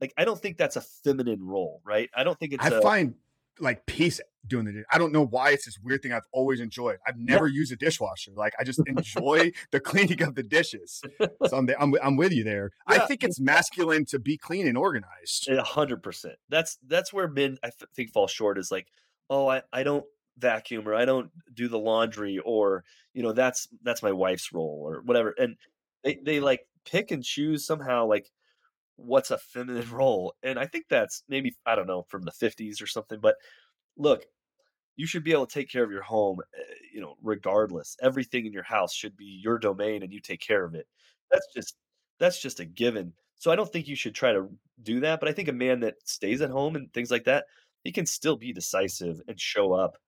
Speaker 1: Like I don't think that's a feminine role, right? I don't think it's
Speaker 2: I
Speaker 1: a,
Speaker 2: find like peace doing the dish. I don't know why it's this weird thing I've always enjoyed. I've never yeah. used a dishwasher. Like I just enjoy the cleaning of the dishes. So I'm, I'm, I'm with you there. Yeah. I think it's masculine to be clean and organized.
Speaker 1: A hundred percent. That's that's where men I think fall short is like, oh, I, I don't vacuum or I don't do the laundry or you know that's that's my wife's role or whatever. And they they like pick and choose somehow like what's a feminine role. And I think that's maybe I don't know from the 50s or something, but look, you should be able to take care of your home, eh, you know, regardless. Everything in your house should be your domain and you take care of it. That's just that's just a given. So I don't think you should try to do that, but I think a man that stays at home and things like that, he can still be decisive and show up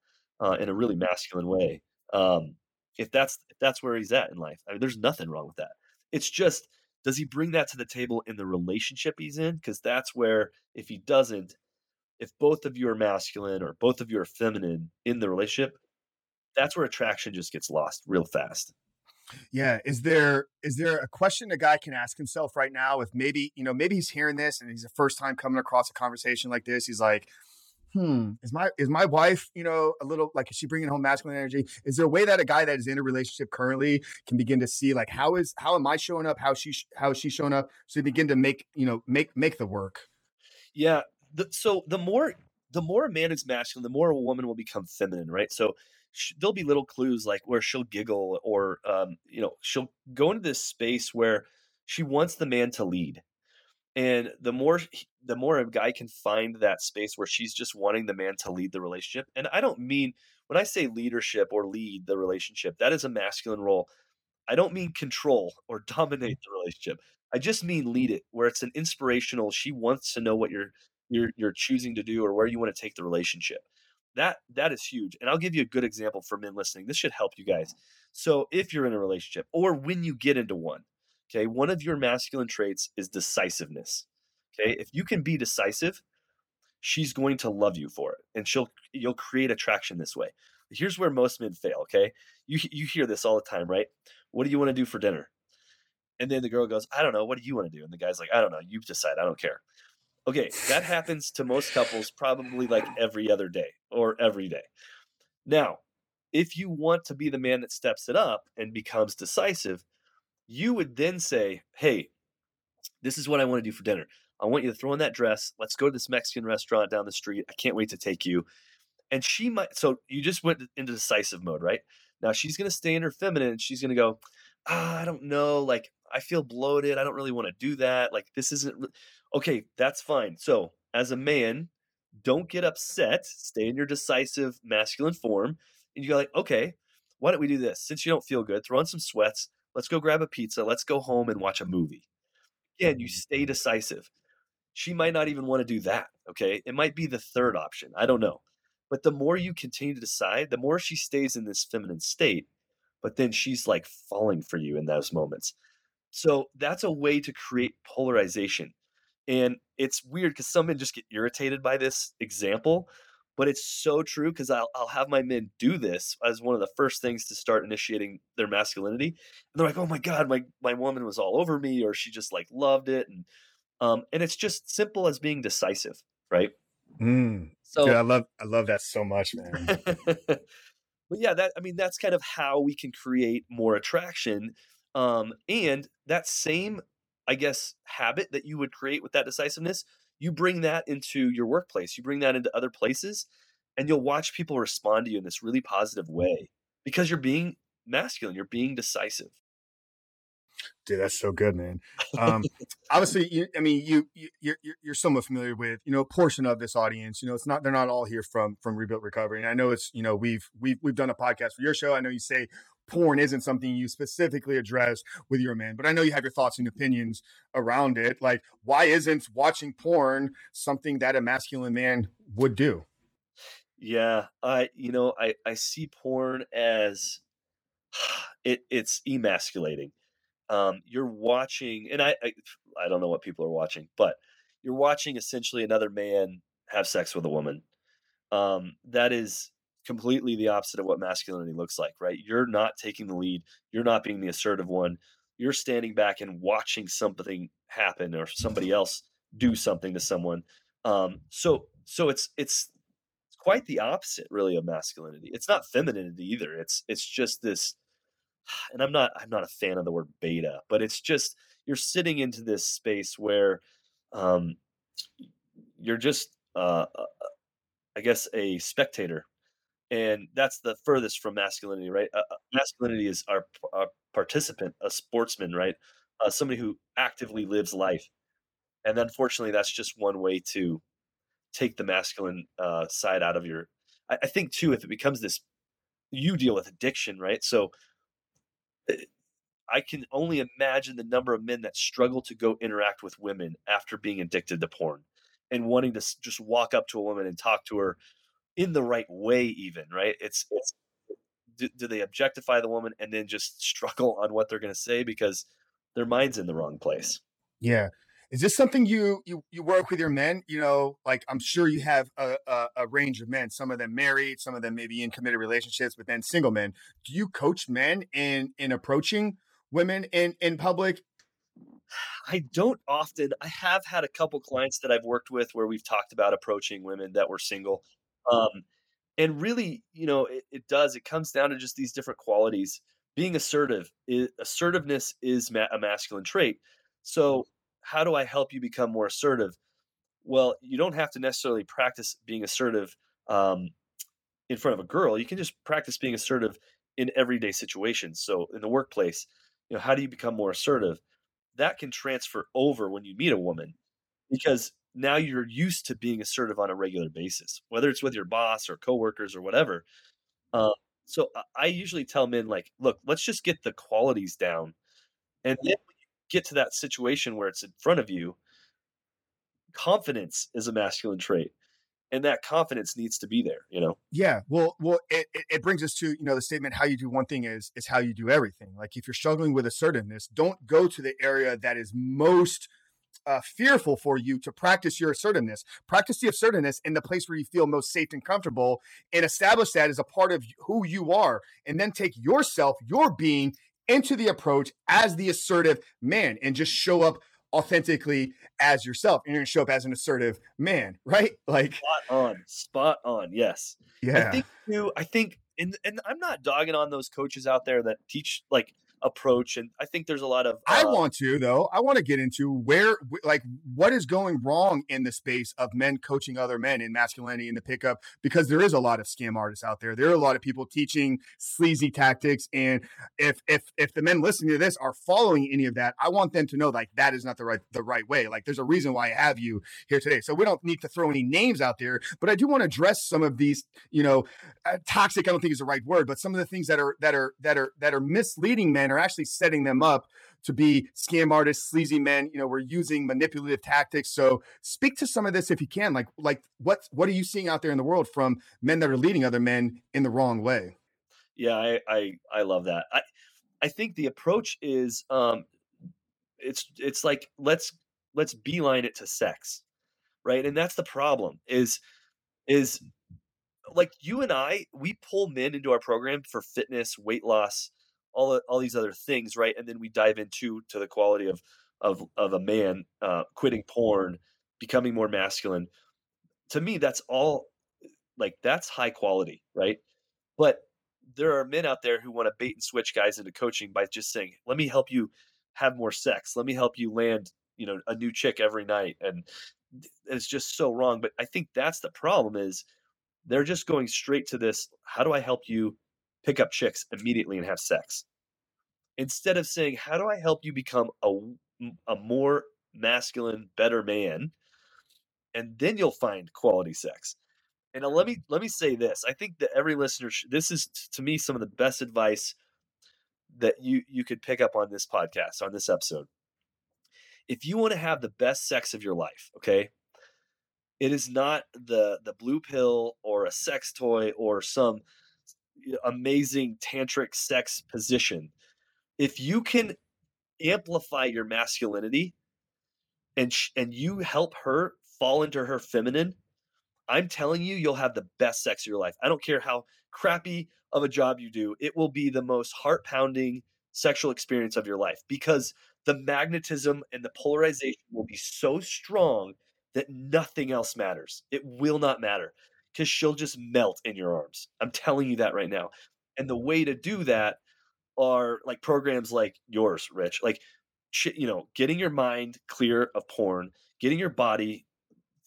Speaker 1: uh, in a really masculine way. Um, if that's if that's where he's at in life, I mean, there's nothing wrong with that. It's just does he bring that to the table in the relationship he's in? Because that's where if he doesn't, if both of you are masculine or both of you are feminine in the relationship, that's where attraction just gets lost real fast.
Speaker 2: Yeah, is there is there a question a guy can ask himself right now if maybe, you know, maybe he's hearing this and he's the first time coming across a conversation like this, he's like, "Hmm, is my is my wife, you know, a little like is she bringing home masculine energy? Is there a way that a guy that is in a relationship currently can begin to see like how is how am I showing up, how she how is she showing up so you begin to make, you know, make make the work?"
Speaker 1: Yeah, the, so the more the more a man is masculine, the more a woman will become feminine, right? So sh- there'll be little clues like where she'll giggle or um, you know she'll go into this space where she wants the man to lead, and the more the more a guy can find that space where she's just wanting the man to lead the relationship, and I don't mean when I say leadership or lead the relationship, that is a masculine role. I don't mean control or hmm. dominate the relationship. I just mean lead it, where it's an inspirational. She wants to know what you're you're you're choosing to do or where you want to take the relationship. That that is huge. And I'll give you a good example for men listening. This should help you guys. So if you're in a relationship or when you get into one, okay, one of your masculine traits is decisiveness. Okay? If you can be decisive, she's going to love you for it and she'll you'll create attraction this way. Here's where most men fail, okay? You you hear this all the time, right? What do you want to do for dinner? And then the girl goes, I don't know. What do you want to do? And the guy's like, I don't know. You decide. I don't care. Okay, that happens to most couples probably like every other day or every day. Now, if you want to be the man that steps it up and becomes decisive, you would then say, Hey, this is what I want to do for dinner. I want you to throw on that dress. Let's go to this Mexican restaurant down the street. I can't wait to take you. And she might, so you just went into decisive mode, right? Now she's going to stay in her feminine and she's going to go, ah, I don't know. Like, I feel bloated. I don't really want to do that. Like, this isn't. Okay, that's fine. So, as a man, don't get upset. Stay in your decisive masculine form. And you go like, okay, why don't we do this? Since you don't feel good, throw on some sweats. Let's go grab a pizza. Let's go home and watch a movie. Again, you mm-hmm. stay decisive. She might not even want to do that. Okay. It might be the third option. I don't know. But the more you continue to decide, the more she stays in this feminine state. But then she's like falling for you in those moments. So that's a way to create polarization. And it's weird because some men just get irritated by this example, but it's so true because I'll, I'll have my men do this as one of the first things to start initiating their masculinity. And they're like, oh my God, my, my woman was all over me, or she just like loved it. And, um, and it's just simple as being decisive, right?
Speaker 2: Mm. So Dude, I love, I love that so much, man.
Speaker 1: but yeah, that, I mean, that's kind of how we can create more attraction. Um, and that same I guess, habit that you would create with that decisiveness, you bring that into your workplace, you bring that into other places, and you'll watch people respond to you in this really positive way because you're being masculine, you're being decisive.
Speaker 2: Dude, that's so good, man. Um, obviously, you, I mean, you, you you're you're somewhat familiar with you know a portion of this audience. You know, it's not they're not all here from from Rebuilt Recovery, and I know it's you know we've we've we've done a podcast for your show. I know you say porn isn't something you specifically address with your man, but I know you have your thoughts and opinions around it. Like, why isn't watching porn something that a masculine man would do?
Speaker 1: Yeah, I you know I I see porn as it it's emasculating. Um, you're watching, and I, I I don't know what people are watching, but you're watching essentially another man have sex with a woman. Um, that is completely the opposite of what masculinity looks like, right? You're not taking the lead. You're not being the assertive one. You're standing back and watching something happen or somebody else do something to someone. Um, so so it's it's quite the opposite really of masculinity. It's not femininity either. It's it's just this and I'm not I'm not a fan of the word beta, but it's just you're sitting into this space where um, you're just uh, uh, uh, I guess a spectator, and that's the furthest from masculinity, right? Uh, uh masculinity is our, our, participant, a sportsman, right? Uh, somebody who actively lives life, and unfortunately, that's just one way to take the masculine side out of your. I, I think too, if it becomes this, you deal with addiction, right? So I can only imagine the number of men that struggle to go interact with women after being addicted to porn and wanting to just walk up to a woman and talk to her in the right way even right it's it's do, do they objectify the woman and then just struggle on what they're going to say because their mind's in the wrong place
Speaker 2: yeah is this something you you you work with your men? You know, like I'm sure you have a, a, a, range of men. Some of them married, some of them maybe in committed relationships, but then single men. Do you coach men in in approaching women in in public?
Speaker 1: I don't often. I have had a couple clients that I've worked with where we've talked about approaching women that were single. Um, and really, you know, it, it does. It comes down to just these different qualities. Being assertive, is, assertiveness is ma- a masculine trait. So how do I help you become more assertive? Well, you don't have to necessarily practice being assertive um, in front of a girl. You can just practice being assertive in everyday situations. So in the workplace, you know, how do you become more assertive? That can transfer over when you meet a woman because now you're used to being assertive on a regular basis, whether it's with your boss or coworkers or whatever. Uh, so I usually tell men like, look, let's just get the qualities down, and then get to that situation where it's in front of you, confidence is a masculine trait. And that confidence needs to be there, you know?
Speaker 2: Yeah. Well, well, it, it brings us to, you know, the statement, how you do one thing is, is how you do everything. Like if you're struggling with assertiveness, don't go to the area that is most uh, fearful for you to practice your assertiveness. Practice the assertiveness in the place where you feel most safe and comfortable and establish that as a part of who you are. And then take yourself, your being, into the approach as the assertive man and just show up authentically as yourself and you're gonna show up as an assertive man right like
Speaker 1: spot on spot on yes
Speaker 2: yeah
Speaker 1: i think too i think and, and i'm not dogging on those coaches out there that teach like approach and i think there's a lot of uh,
Speaker 2: i want to though. I want to get into where like what is going wrong in the space of men coaching other men in masculinity in the pickup because there is a lot of scam artists out there. There are a lot of people teaching sleazy tactics and if if if the men listening to this are following any of that i want them to know like that is not the right the right way. Like there's a reason why i have you here today. So we don't need to throw any names out there but i do want to address some of these you know uh, toxic i don't think is the right word but some of the things that are that are that are that are misleading men are actually setting them up to be scam artists, sleazy men. You know, we're using manipulative tactics. So speak to some of this if you can. Like, like what what are you seeing out there in the world from men that are leading other men in the wrong way?
Speaker 1: Yeah, I I, I love that. I I think the approach is um it's it's like let's let's beeline it to sex. Right. And that's the problem is is like you and I, we pull men into our program for fitness, weight loss, all all these other things, right? And then we dive into to the quality of of of a man uh, quitting porn, becoming more masculine. To me, that's all like that's high quality, right? But there are men out there who want to bait and switch guys into coaching by just saying, "Let me help you have more sex. Let me help you land, you know, a new chick every night." And it's just so wrong. But I think that's the problem is they're just going straight to this. How do I help you pick up chicks immediately and have sex. instead of saying, How do I help you become a, a more masculine, better man? And then you'll find quality sex. And let me let me say this: I think that every listener, this is to me some of the best advice that you you could pick up on this podcast on this episode. If you want to have the best sex of your life, okay, it is not the the blue pill or a sex toy or some amazing tantric sex position. If you can amplify your masculinity and sh- and you help her fall into her feminine, I'm telling you, you'll have the best sex of your life. I don't care how crappy of a job you do, it will be the most heart pounding sexual experience of your life because the magnetism and the polarization will be so strong that nothing else matters. It will not matter because she'll just melt in your arms. I'm telling you that right now. And the way to do that are like programs like yours, Rich, like, you know, getting your mind clear of porn, getting your body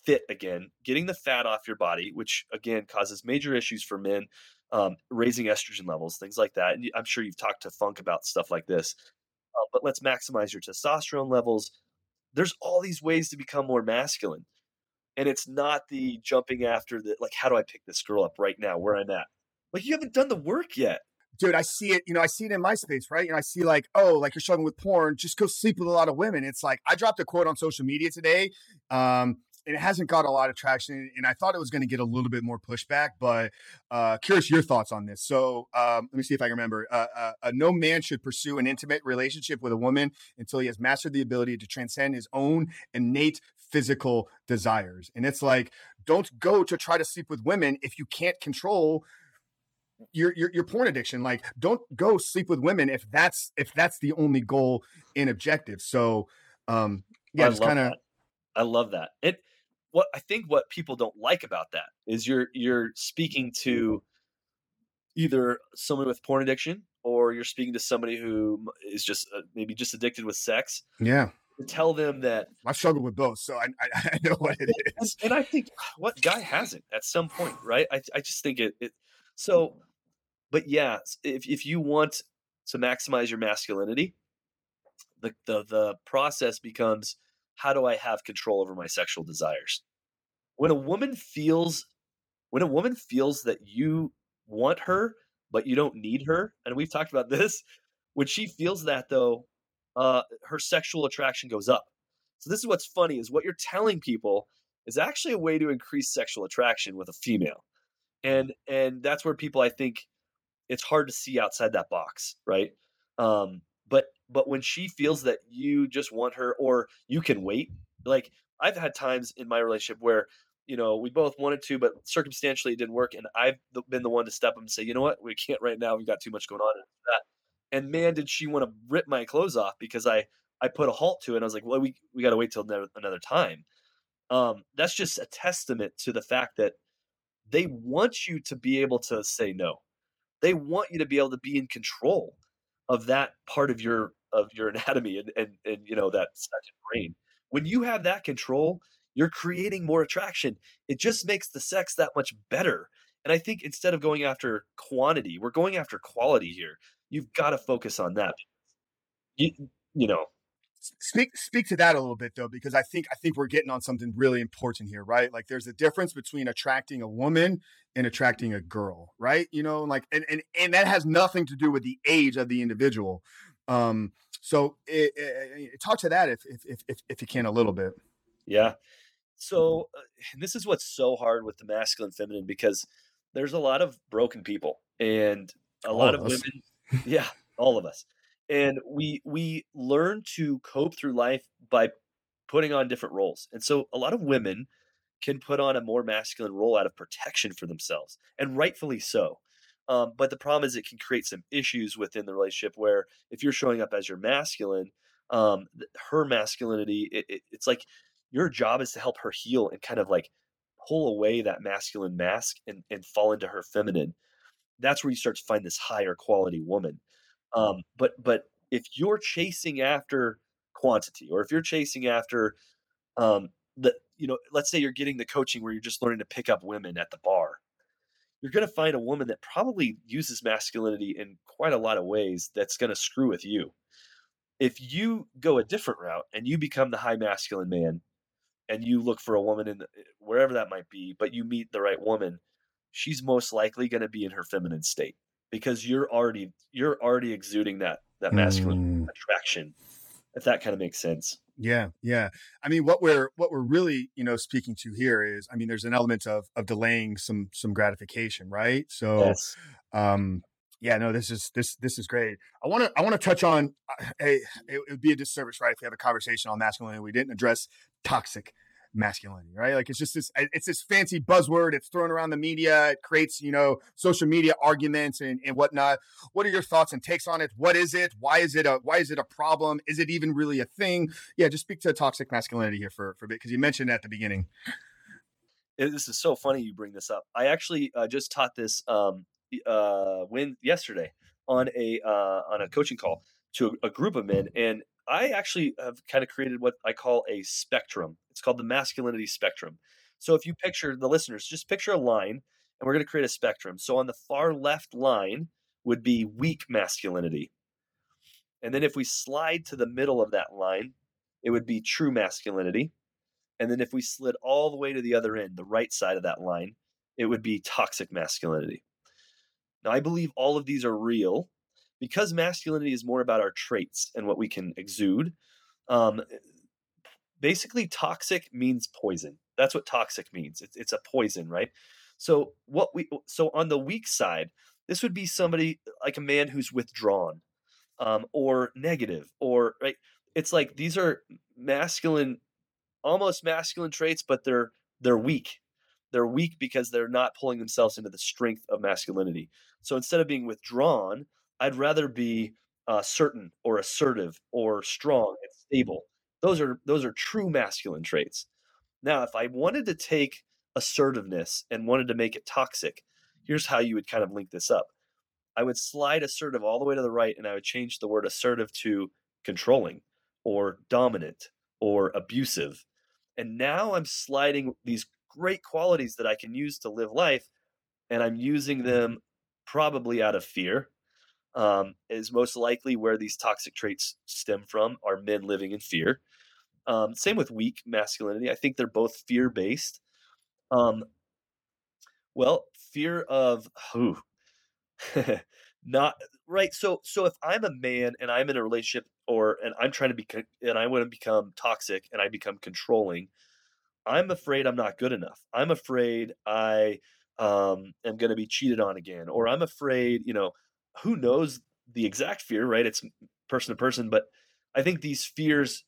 Speaker 1: fit again, getting the fat off your body, which again causes major issues for men, um, raising estrogen levels, things like that. And I'm sure you've talked to Funk about stuff like this. Uh, but let's maximize your testosterone levels. There's all these ways to become more masculine. And it's not the jumping after the, like, how do I pick this girl up right now where I'm at? Like, you haven't done the work yet
Speaker 2: dude, I see it, you know, I see it in my space, right? And I see like, oh, like you're struggling with porn, just go sleep with a lot of women. It's like I dropped a quote on social media today. Um, and it hasn't got a lot of traction. And I thought it was going to get a little bit more pushback, but uh, curious your thoughts on this. So um, let me see if I can remember. Uh, uh, uh, no man should pursue an intimate relationship with a woman until he has mastered the ability to transcend his own innate physical desires. And it's like, don't go to try to sleep with women if you can't control your, your your porn addiction like don't go sleep with women if that's if that's the only goal and objective so um yeah I just kind of
Speaker 1: I love that. It what I think what people don't like about that is you're you're speaking to either someone with porn addiction or you're speaking to somebody who is just uh, maybe just addicted with sex.
Speaker 2: Yeah.
Speaker 1: To tell them that
Speaker 2: I struggle with both, so I, I, I know what it
Speaker 1: is. And, and, I think what guy hasn't at some point, right? I I just think it, it so but yeah, if if you want to maximize your masculinity, the the the process becomes how do I have control over my sexual desires? When a woman feels when a woman feels that you want her but you don't need her, and we've talked about this, when she feels that though, uh, her sexual attraction goes up. So this is what's funny is what you're telling people is actually a way to increase sexual attraction with a female. And and that's where people I think it's hard to see outside that box, right? Um, but but when she feels that you just want her or you can wait like i've had times in my relationship where you know we both wanted to but circumstantially it didn't work and i've been the one to step up and say you know what we can't right now we've got too much going on and man did she want to rip my clothes off because i i put a halt to it and i was like well we, we got to wait till another time. Um, that's just a testament to the fact that they want you to be able to say no. They want you to be able to be in control of that part of your of your anatomy and and, and you know that second brain. When you have that control you're creating more attraction. It just makes the sex that much better. And i think instead of going after quantity we're going after quality here you've got to focus on that. You, you know.
Speaker 2: Speak speak to that a little bit though because i think i think we're getting on something really important here right? Like there's a difference between attracting a woman and attracting a girl right? You know like and and, and that has nothing to do with the age of the individual. Um so it, it, it, talk to that if, if if if you can a little bit.
Speaker 1: Yeah. So uh, this is what's so hard with the masculine feminine because there's a lot of broken people and a all lot of, of women yeah all of us. And we we learn to cope through life by putting on different roles. And so a lot of women can put on a more masculine role out of protection for themselves and rightfully so. Um, but the problem is it can create some issues within the relationship where if you're showing up as your masculine um, her masculinity it, it, it's like your job is to help her heal and kind of like pull away that masculine mask and, and fall into her feminine that's where you start to find this higher quality woman um, but but if you're chasing after quantity, or if you're chasing after um, the you know, let's say you're getting the coaching where you're just learning to pick up women at the bar, you're going to find a woman that probably uses masculinity in quite a lot of ways that's going to screw with you. If you go a different route and you become the high masculine man and you look for a woman in the, wherever that might be, but you meet the right woman, she's most likely going to be in her feminine state because you're already you're already exuding that that masculine mm. attraction if that kind of makes sense
Speaker 2: yeah yeah i mean what we're what we're really you know speaking to here is i mean there's an element of of delaying some some gratification right so yes. um yeah no this is this this is great i want to i want to touch on uh, hey it, it would be a disservice right if we have a conversation on masculinity we didn't address toxic masculinity, right? Like it's just this, it's this fancy buzzword. It's thrown around the media. It creates, you know, social media arguments and, and whatnot. What are your thoughts and takes on it? What is it? Why is it a, why is it a problem? Is it even really a thing? Yeah. Just speak to toxic masculinity here for, for a bit. Cause you mentioned at the beginning.
Speaker 1: This is so funny. You bring this up. I actually uh, just taught this, um, uh, when yesterday on a, uh, on a coaching call to a group of men and I actually have kind of created what I call a spectrum. It's called the masculinity spectrum. So if you picture the listeners, just picture a line and we're going to create a spectrum. So on the far left line would be weak masculinity. And then if we slide to the middle of that line, it would be true masculinity. And then if we slid all the way to the other end, the right side of that line, it would be toxic masculinity. Now, I believe all of these are real because masculinity is more about our traits and what we can exude. Um, basically, toxic means poison. That's what toxic means. It's, it's a poison, right? So what we so on the weak side, this would be somebody like a man who's withdrawn, um, or negative, or right. It's like these are masculine, almost masculine traits, but they're they're weak. They're weak because they're not pulling themselves into the strength of masculinity. So instead of being withdrawn, I'd rather be uh, certain or assertive or strong and stable. Those are those are true masculine traits. Now, if I wanted to take assertiveness and wanted to make it toxic, here's how you would kind of link this up. I would slide assertive all the way to the right and I would change the word assertive to controlling or dominant or abusive. And now I'm sliding these great qualities that I can use to live life and I'm using them probably out of fear um, is most likely where these toxic traits stem from are men living in fear. Um, same with weak masculinity. I think they're both fear based. Um, well, fear of who? not right. So, so if I'm a man and I'm in a relationship, or and I'm trying to be, and I want to become toxic, and I become controlling, I'm afraid I'm not good enough. I'm afraid I um, am going to be cheated on again, or I'm afraid, you know, who knows the exact fear, right? It's person to person, but I think these fears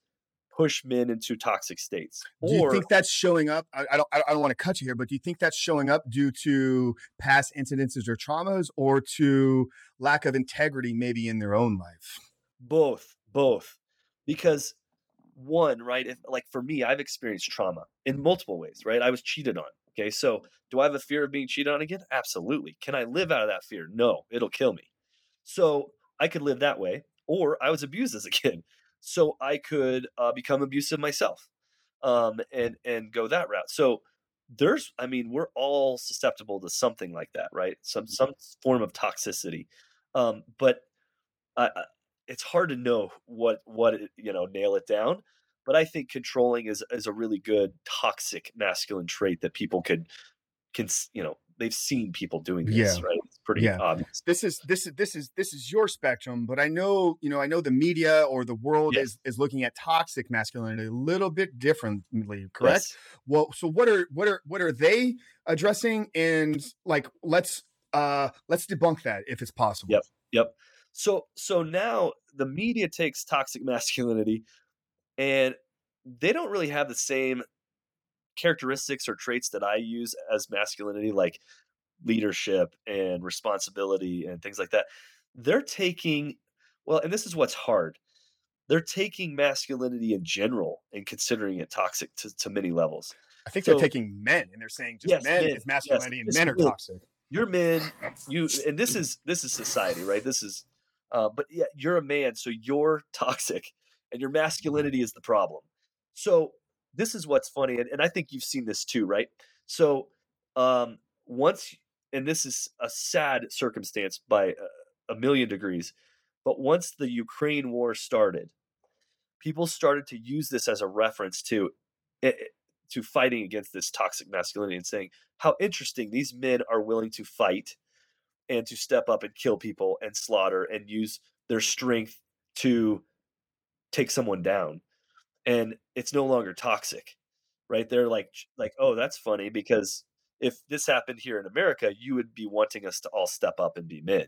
Speaker 1: push men into toxic states.
Speaker 2: Do you think that's showing up? I, I, don't. I don't want to cut you here, but do you think that's showing up due to past incidences or traumas, or to lack of integrity, maybe in their own life?
Speaker 1: Both, both. Because one, right? If like for me, I've experienced trauma in multiple ways, right? I was cheated on. Okay, so do I have a fear of being cheated on again? Absolutely. Can I live out of that fear? No, it'll kill me. So I could live that way, or I was abused as a kid, so I could uh, become abusive myself, um, and and go that route. So there's, I mean, we're all susceptible to something like that, right? Some some form of toxicity, um, but I, I, it's hard to know what what you know nail it down. But I think controlling is is a really good toxic masculine trait that people could can you know they've seen people doing this, yeah. right? It's pretty yeah. obvious.
Speaker 2: This is this is this is this is your spectrum, but I know you know I know the media or the world is is looking at toxic masculinity a little bit differently. Correct? Yes. Well, so what are what are what are they addressing? And like let's uh let's debunk that if it's possible.
Speaker 1: Yep. Yep. So so now the media takes toxic masculinity and they don't really have the same characteristics or traits that I use as masculinity, like leadership and responsibility and things like that, they're taking, well, and this is what's hard. They're taking masculinity in general and considering it toxic to, to many levels.
Speaker 2: I think so, they're taking men and they're saying just yes, men, men is masculinity yes, and men are toxic.
Speaker 1: You're men, you, and this is this is society, right? This is, uh, but yeah, you're a man, so you're toxic, and your masculinity is the problem. So this is what's funny, and, and I think you've seen this too, right? So um, once and this is a sad circumstance by a, a million degrees, but once the Ukraine war started, people started to use this as a reference to eh, eh, to fighting against this toxic masculinity and saying how interesting these men are willing to fight and to step up and kill people and slaughter and use their strength to take someone down. And it's no longer toxic right? They're like like oh that's funny because if this happened here in america you would be wanting us to all step up and be men.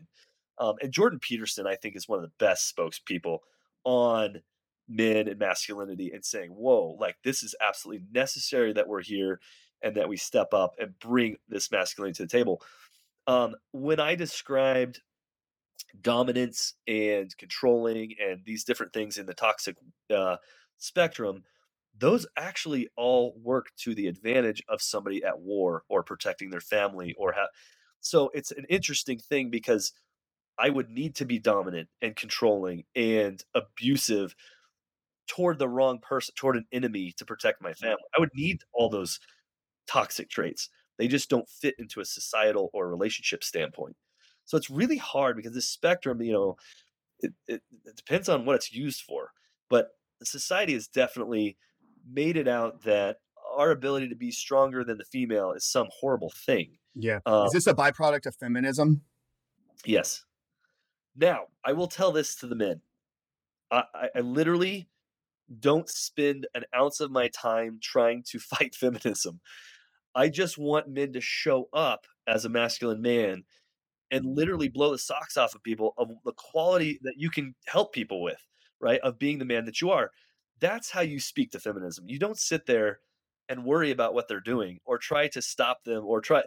Speaker 1: Um, and jordan peterson i think is one of the best spokespeople on men and masculinity and saying whoa like this is absolutely necessary that we're here and that we step up and bring this masculinity to the table. Um, when i described dominance and controlling and these different things in the toxic uh, spectrum, those actually all work to the advantage of somebody at war or protecting their family or have. So it's an interesting thing because I would need to be dominant and controlling and abusive toward the wrong person, toward an enemy to protect my mm. family. I would need all those toxic traits. They just don't fit into a societal or relationship standpoint. So it's really hard because this spectrum, you know, it, it, it depends on what it's used for. But society is definitely made it out that our ability to be stronger than the female is some horrible thing.
Speaker 2: Yeah. Um, is this a byproduct of feminism?
Speaker 1: Yes. Now, I will tell this to the men. I, I, I literally don't spend an ounce of my time trying to fight feminism. I just want men to show up as a masculine man and literally blow the socks off of people of the quality that you can help people with, right? Of being the man that you are. That's how you speak to feminism. You don't sit there and worry about what they're doing or try to stop them or try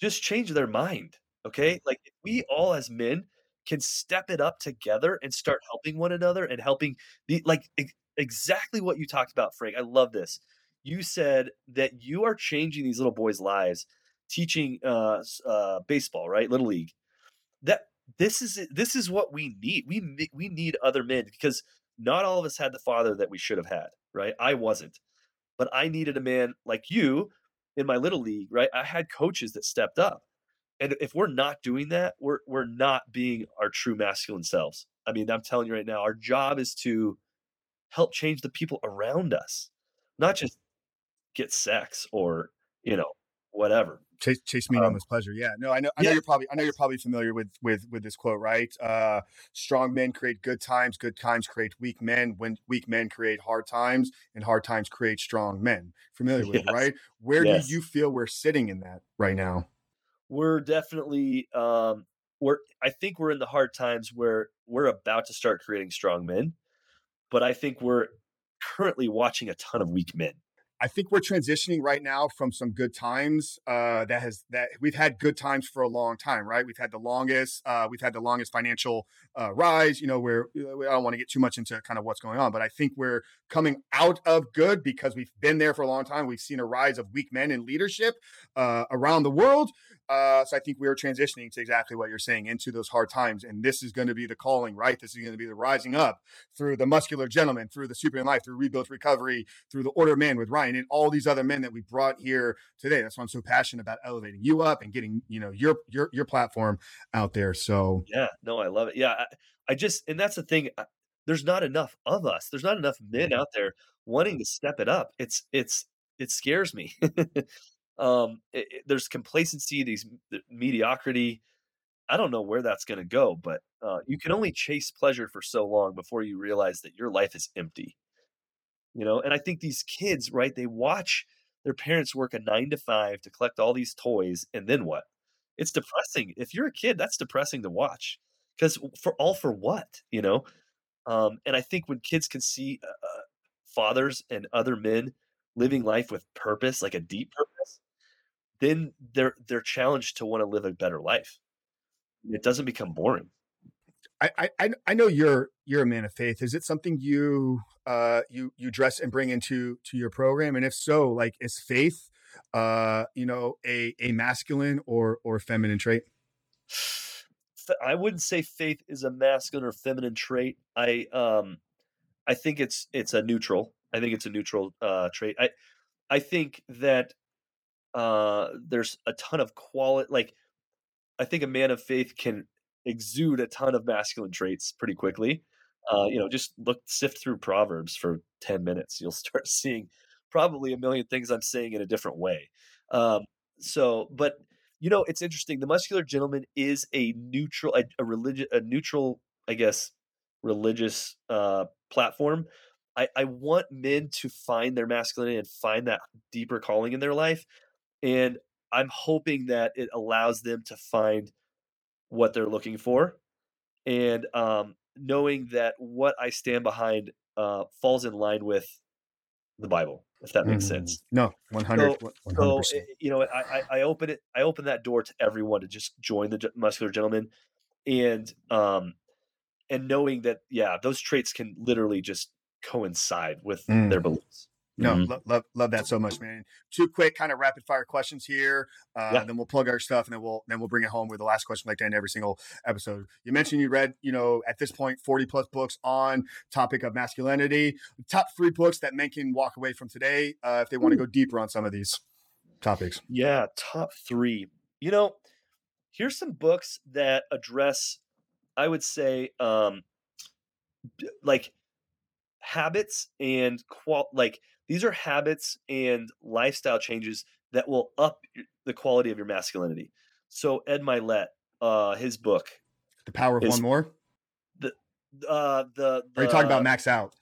Speaker 1: just change their mind. Okay. Like we all as men can step it up together and start helping one another and helping the like exactly what you talked about, Frank. I love this. You said that you are changing these little boys' lives teaching uh, uh, baseball, right? Little league. That this is this is what we need. We we need other men because not all of us had the father that we should have had, right? I wasn't, but I needed a man like you in my little league, right? I had coaches that stepped up, and if we're not doing that, we're we're not being our true masculine selves. I mean, I'm telling you right now, our job is to help change the people around us, not just get sex or you know whatever
Speaker 2: chase, chase me um, with pleasure. Yeah, no, I know. I know you're probably. I know you're probably familiar with with with this quote, right? Uh, strong men create good times. Good times create weak men. When weak men create hard times, and hard times create strong men. Familiar with, yes. it, right? Where yes. do you feel we're sitting in that right now?
Speaker 1: We're definitely. Um, we're. I think we're in the hard times where we're about to start creating strong men, but I think we're currently watching a ton of weak men.
Speaker 2: I think we're transitioning right now from some good times uh, that has that we've had good times for a long time, right? We've had the longest, uh, we've had the longest financial uh, rise. You know, where I don't want to get too much into kind of what's going on, but I think we're coming out of good because we've been there for a long time. We've seen a rise of weak men in leadership uh, around the world. Uh, so I think we are transitioning to exactly what you're saying into those hard times, and this is going to be the calling, right? This is going to be the rising up through the muscular gentleman, through the Superman Life, through Rebuild Recovery, through the Order Man with Ryan, and all these other men that we brought here today. That's why I'm so passionate about elevating you up and getting you know your your your platform out there. So
Speaker 1: yeah, no, I love it. Yeah, I, I just and that's the thing. There's not enough of us. There's not enough men out there wanting to step it up. It's it's it scares me. um, it, it, there's complacency, these mediocrity. I don't know where that's going to go, but uh, you can only chase pleasure for so long before you realize that your life is empty. You know, and I think these kids, right? They watch their parents work a nine to five to collect all these toys, and then what? It's depressing. If you're a kid, that's depressing to watch because for all for what, you know? Um, and I think when kids can see uh, uh fathers and other men living life with purpose, like a deep purpose, then they're they're challenged to want to live a better life. It doesn't become boring.
Speaker 2: I, I I know you're you're a man of faith. Is it something you uh you you dress and bring into to your program? And if so, like is faith uh you know a a masculine or or feminine trait?
Speaker 1: I wouldn't say faith is a masculine or feminine trait. I um I think it's it's a neutral. I think it's a neutral uh trait. I I think that uh, there's a ton of quality. Like I think a man of faith can exude a ton of masculine traits pretty quickly. Uh, you know, just look sift through Proverbs for 10 minutes. You'll start seeing probably a million things I'm saying in a different way. Um, so, but you know, it's interesting. The muscular gentleman is a neutral, a, a religious, a neutral, I guess, religious uh, platform. I, I want men to find their masculinity and find that deeper calling in their life. And I'm hoping that it allows them to find what they're looking for. And um, knowing that what I stand behind uh, falls in line with the Bible, if that makes mm sense.
Speaker 2: No, 100
Speaker 1: so, 100%. So, you know, I, I open it, I open that door to everyone to just join the muscular gentleman and, um, and knowing that, yeah, those traits can literally just coincide with mm. their beliefs.
Speaker 2: No, mm-hmm. love, love love that so much, man. Two quick kind of rapid fire questions here. Uh, yeah. Then we'll plug our stuff, and then we'll then we'll bring it home with the last question, like to end every single episode. You mentioned you read, you know, at this point, forty plus books on topic of masculinity. Top three books that men can walk away from today uh, if they want to go deeper on some of these topics.
Speaker 1: Yeah, top three. You know, here's some books that address, I would say, um, like habits and qual like these are habits and lifestyle changes that will up the quality of your masculinity. So Ed Mylett, uh, his book,
Speaker 2: The Power of One More.
Speaker 1: The uh, the,
Speaker 2: the are you talking about Max Out?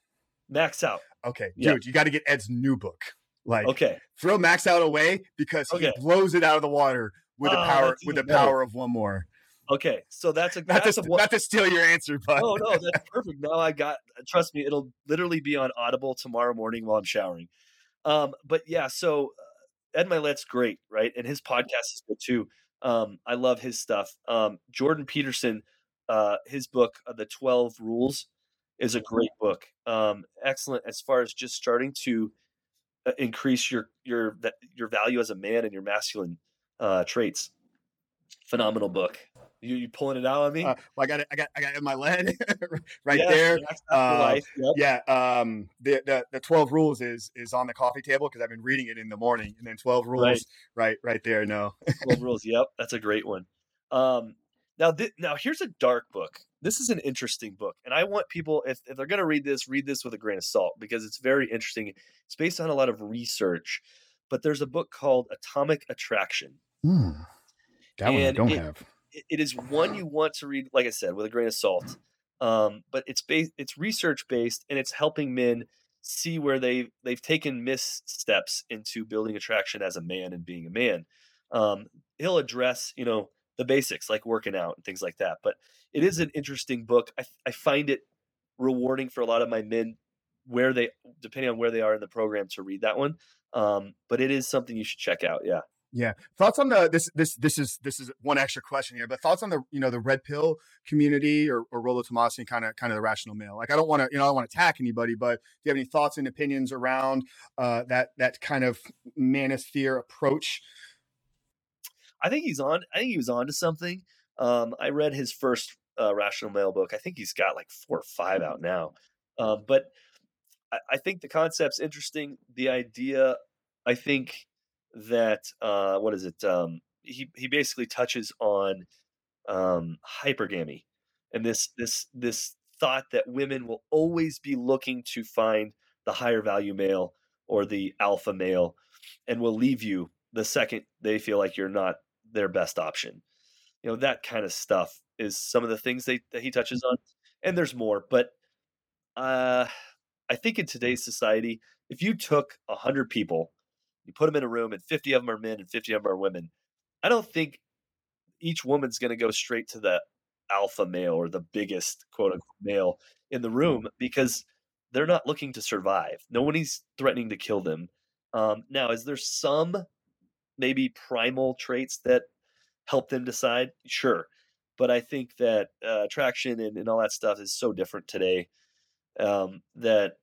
Speaker 1: Max Out.
Speaker 2: Okay, dude, yep. you got to get Ed's new book. Like,
Speaker 1: okay,
Speaker 2: throw Max Out away because okay. he blows it out of the water with the uh, power with the power of one more.
Speaker 1: Okay, so that's a
Speaker 2: not,
Speaker 1: that's
Speaker 2: to, a, not to steal your answer, but
Speaker 1: oh no, that's perfect. Now I got trust me, it'll literally be on Audible tomorrow morning while I'm showering. Um, but yeah, so uh, Ed Mylett's great, right? And his podcast is good too. Um, I love his stuff. Um, Jordan Peterson, uh, his book, uh, The Twelve Rules, is a great book. Um, excellent as far as just starting to uh, increase your your your value as a man and your masculine uh, traits. Phenomenal book. You, you pulling it out on me?
Speaker 2: Uh, well, I got it. I got I got it in my lead right yes, there. Uh, yep. Yeah. Um. The, the the twelve rules is is on the coffee table because I've been reading it in the morning, and then twelve rules right right, right there. No.
Speaker 1: twelve rules. Yep, that's a great one. Um. Now, th- now here's a dark book. This is an interesting book, and I want people if, if they're going to read this, read this with a grain of salt because it's very interesting. It's based on a lot of research, but there's a book called Atomic Attraction.
Speaker 2: Mm, that one I don't it, have
Speaker 1: it is one you want to read, like I said, with a grain of salt. Um, but it's based, it's research based, and it's helping men see where they they've taken missteps into building attraction as a man and being a man. Um, he'll address, you know, the basics like working out and things like that. But it is an interesting book. I, I find it rewarding for a lot of my men where they, depending on where they are in the program, to read that one. Um, but it is something you should check out. Yeah.
Speaker 2: Yeah. Thoughts on the this this this is this is one extra question here, but thoughts on the you know the red pill community or, or Rollo Tomassi kind of kind of the rational male. Like I don't want to you know I don't want to attack anybody, but do you have any thoughts and opinions around uh, that that kind of manosphere approach?
Speaker 1: I think he's on. I think he was on to something. Um, I read his first uh, rational male book. I think he's got like four or five out now. Um, but I, I think the concept's interesting. The idea, I think that uh, what is it? Um, he he basically touches on um, hypergamy and this this this thought that women will always be looking to find the higher value male or the alpha male and will leave you the second they feel like you're not their best option. You know that kind of stuff is some of the things they, that he touches on, and there's more. But uh, I think in today's society, if you took a hundred people you put them in a room, and 50 of them are men and 50 of them are women. I don't think each woman's going to go straight to the alpha male or the biggest quote unquote male in the room because they're not looking to survive. No one threatening to kill them. Um, now, is there some maybe primal traits that help them decide? Sure. But I think that uh, attraction and, and all that stuff is so different today um, that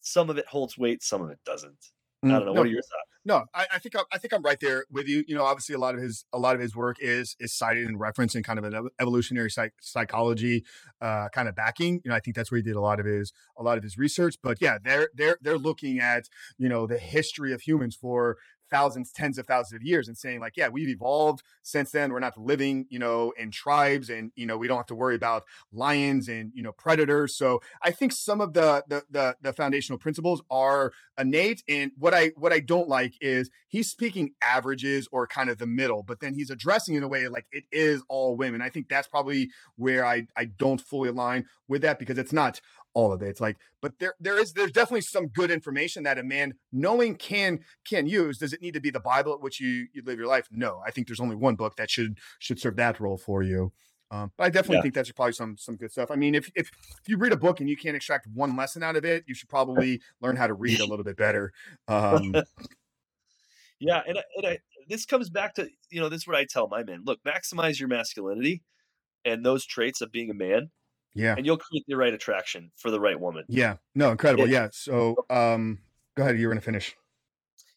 Speaker 1: some of it holds weight, some of it doesn't. I don't know. No, what are your thoughts?
Speaker 2: No, I, I think I'm, I think I'm right there with you. You know, obviously, a lot of his a lot of his work is is cited and referenced in kind of an evolutionary psych, psychology uh, kind of backing. You know, I think that's where he did a lot of his a lot of his research. But yeah, they're they're they're looking at you know the history of humans for thousands, tens of thousands of years and saying like, yeah, we've evolved since then. We're not living, you know, in tribes and, you know, we don't have to worry about lions and, you know, predators. So I think some of the, the, the, the foundational principles are innate. And what I, what I don't like is he's speaking averages or kind of the middle, but then he's addressing in a way like it is all women. I think that's probably where I, I don't fully align with that because it's not all of it. It's like, but there there is there's definitely some good information that a man knowing can can use. Does it need to be the Bible at which you you live your life? No, I think there's only one book that should should serve that role for you. Um, but I definitely yeah. think that's probably some some good stuff. I mean, if, if if you read a book and you can't extract one lesson out of it, you should probably learn how to read a little bit better. Um,
Speaker 1: yeah, and, I, and I, this comes back to you know this is what I tell my men: look, maximize your masculinity and those traits of being a man
Speaker 2: yeah.
Speaker 1: And you'll create the right attraction for the right woman.
Speaker 2: Yeah. No, incredible. yeah. So um go ahead, you're gonna finish.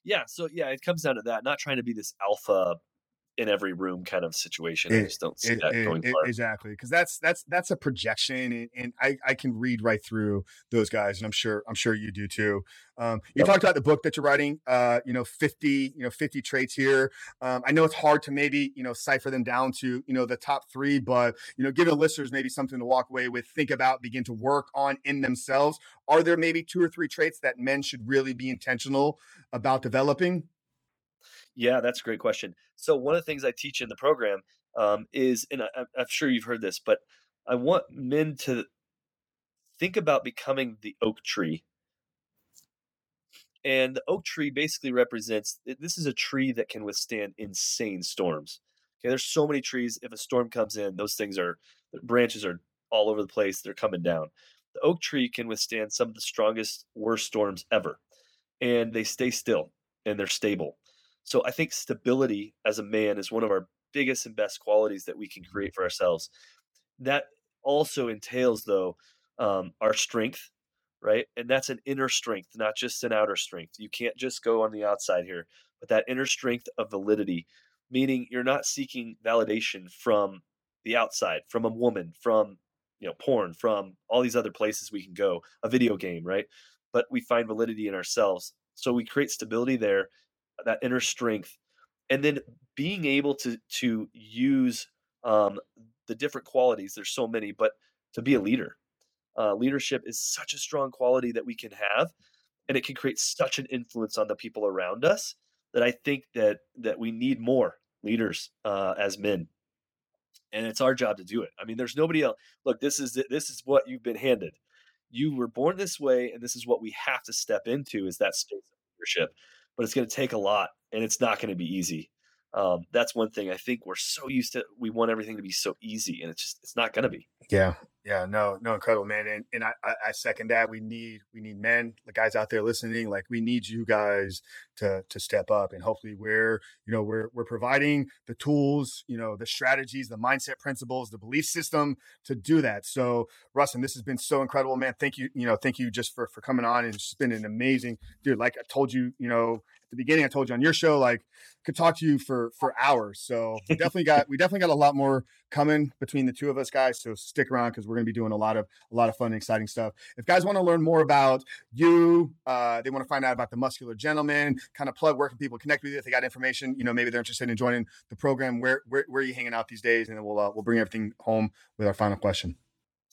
Speaker 1: Yeah. So yeah, it comes down to that. Not trying to be this alpha in every room kind of situation. It, I just don't see it, that going it,
Speaker 2: far. Exactly, because that's that's that's a projection, and, and, I I can read right through those guys, and I'm sure I'm sure you do too. Um, you yep. talked about the book that you're writing. Uh, you know, 50 you know 50 traits here. Um, I know it's hard to maybe you know cipher them down to you know the top three, but you know, give the listeners maybe something to walk away with, think about, begin to work on in themselves. Are there maybe two or three traits that men should really be intentional about developing?
Speaker 1: Yeah, that's a great question. So one of the things I teach in the program um, is, and I, I'm sure you've heard this, but I want men to think about becoming the oak tree. And the oak tree basically represents this is a tree that can withstand insane storms. Okay, there's so many trees. If a storm comes in, those things are branches are all over the place. They're coming down. The oak tree can withstand some of the strongest, worst storms ever, and they stay still and they're stable. So I think stability as a man is one of our biggest and best qualities that we can create for ourselves. That also entails, though, um, our strength, right? And that's an inner strength, not just an outer strength. You can't just go on the outside here, but that inner strength of validity, meaning you're not seeking validation from the outside, from a woman, from you know porn, from all these other places we can go, a video game, right? But we find validity in ourselves. So we create stability there that inner strength, and then being able to to use um, the different qualities. There's so many, but to be a leader, uh, leadership is such a strong quality that we can have, and it can create such an influence on the people around us that I think that that we need more leaders uh, as men, and it's our job to do it. I mean, there's nobody else. Look, this is this is what you've been handed. You were born this way, and this is what we have to step into: is that space of leadership but it's going to take a lot and it's not going to be easy. Um, that's one thing I think we're so used to. We want everything to be so easy, and it's just it's not going to be.
Speaker 2: Yeah, yeah, no, no, incredible, man, and and I, I second that. We need we need men, the guys out there listening. Like we need you guys to to step up, and hopefully we're you know we're we're providing the tools, you know, the strategies, the mindset principles, the belief system to do that. So, Ruston, this has been so incredible, man. Thank you, you know, thank you just for for coming on, and it's been an amazing, dude. Like I told you, you know, at the beginning, I told you on your show, like could talk to you for for hours. So we definitely got we definitely got a lot more coming between the two of us guys. So stick around because we're going to be doing a lot of a lot of fun and exciting stuff. If guys want to learn more about you, uh, they want to find out about the Muscular Gentleman, kind of plug where can people connect with you if they got information. You know, maybe they're interested in joining the program. Where where, where are you hanging out these days? And then we'll uh, we'll bring everything home with our final question.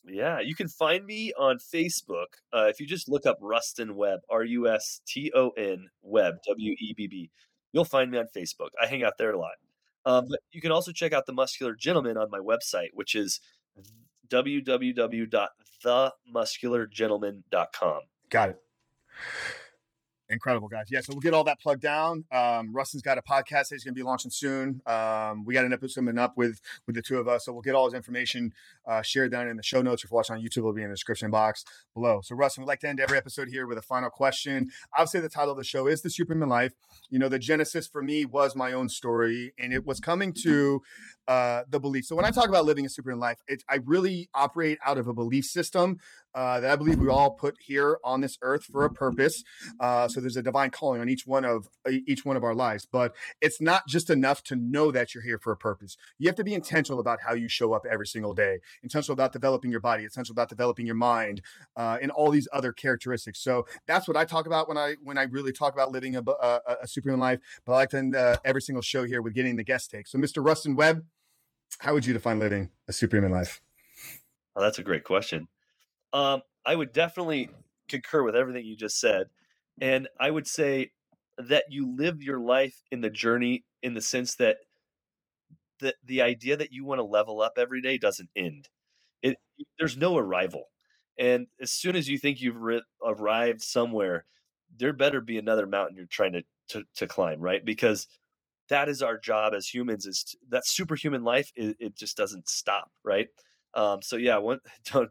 Speaker 1: Yeah, you can find me on Facebook. Uh, if you just look up Ruston Webb, R U S T O N Webb, W E B B, you'll find me on Facebook. I hang out there a lot. Um, but you can also check out The Muscular Gentleman on my website, which is www.themusculargentleman.com.
Speaker 2: Got it. Incredible, guys. Yeah, so we'll get all that plugged down. Um, Ruston's got a podcast that he's going to be launching soon. Um, we got an episode coming up with with the two of us, so we'll get all his information uh, shared down in the show notes. If you're watching on YouTube, it'll be in the description box below. So, Ruston, we'd like to end every episode here with a final question. Obviously, the title of the show is "The Superman Life." You know, the genesis for me was my own story, and it was coming to uh, the belief. So when I talk about living a superhuman life, it, I really operate out of a belief system uh, that I believe we all put here on this earth for a purpose. Uh, so there's a divine calling on each one of each one of our lives, but it's not just enough to know that you're here for a purpose. You have to be intentional about how you show up every single day. Intentional about developing your body. Intentional about developing your mind, uh, and all these other characteristics. So that's what I talk about when I when I really talk about living a, a, a superhuman life. But I like to end uh, every single show here with getting the guest take. So, Mr. Ruston Webb, how would you define living a superhuman life?
Speaker 1: Oh, that's a great question. Um, I would definitely concur with everything you just said. And I would say that you live your life in the journey in the sense that the, the idea that you want to level up every day doesn't end. It, there's no arrival. And as soon as you think you've ri- arrived somewhere, there better be another mountain you're trying to, to, to climb, right? Because that is our job as humans is to, that superhuman life. It, it, just doesn't stop, right? Um, so yeah, one, don't,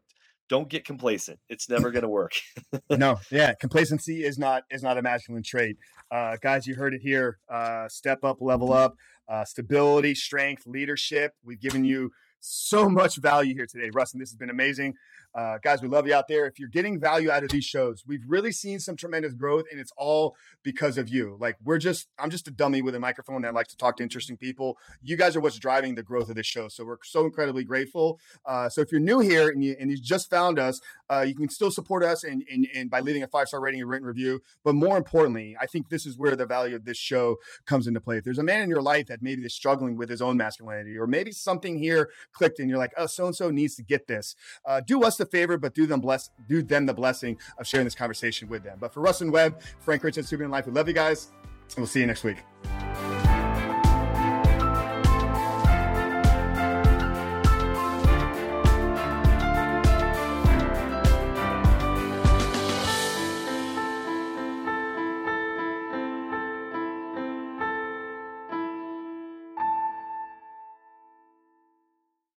Speaker 1: don't get complacent. It's never going to work.
Speaker 2: no, yeah, complacency is not is not a masculine trait. Uh, guys, you heard it here. Uh, step up, level up, uh, stability, strength, leadership. We've given you so much value here today, Ruston. This has been amazing. Uh, guys, we love you out there. If you're getting value out of these shows, we've really seen some tremendous growth, and it's all because of you. Like we're just, I'm just a dummy with a microphone that likes to talk to interesting people. You guys are what's driving the growth of this show, so we're so incredibly grateful. Uh, so if you're new here and you and you just found us, uh, you can still support us and, and, and by leaving a five star rating and written review. But more importantly, I think this is where the value of this show comes into play. If there's a man in your life that maybe is struggling with his own masculinity, or maybe something here clicked and you're like, oh, so and so needs to get this, uh, do us favor, but do them bless, do them the blessing of sharing this conversation with them. But for Ruston Webb, Frank Rich, and Superhuman Life, we love you guys, and we'll see you next week.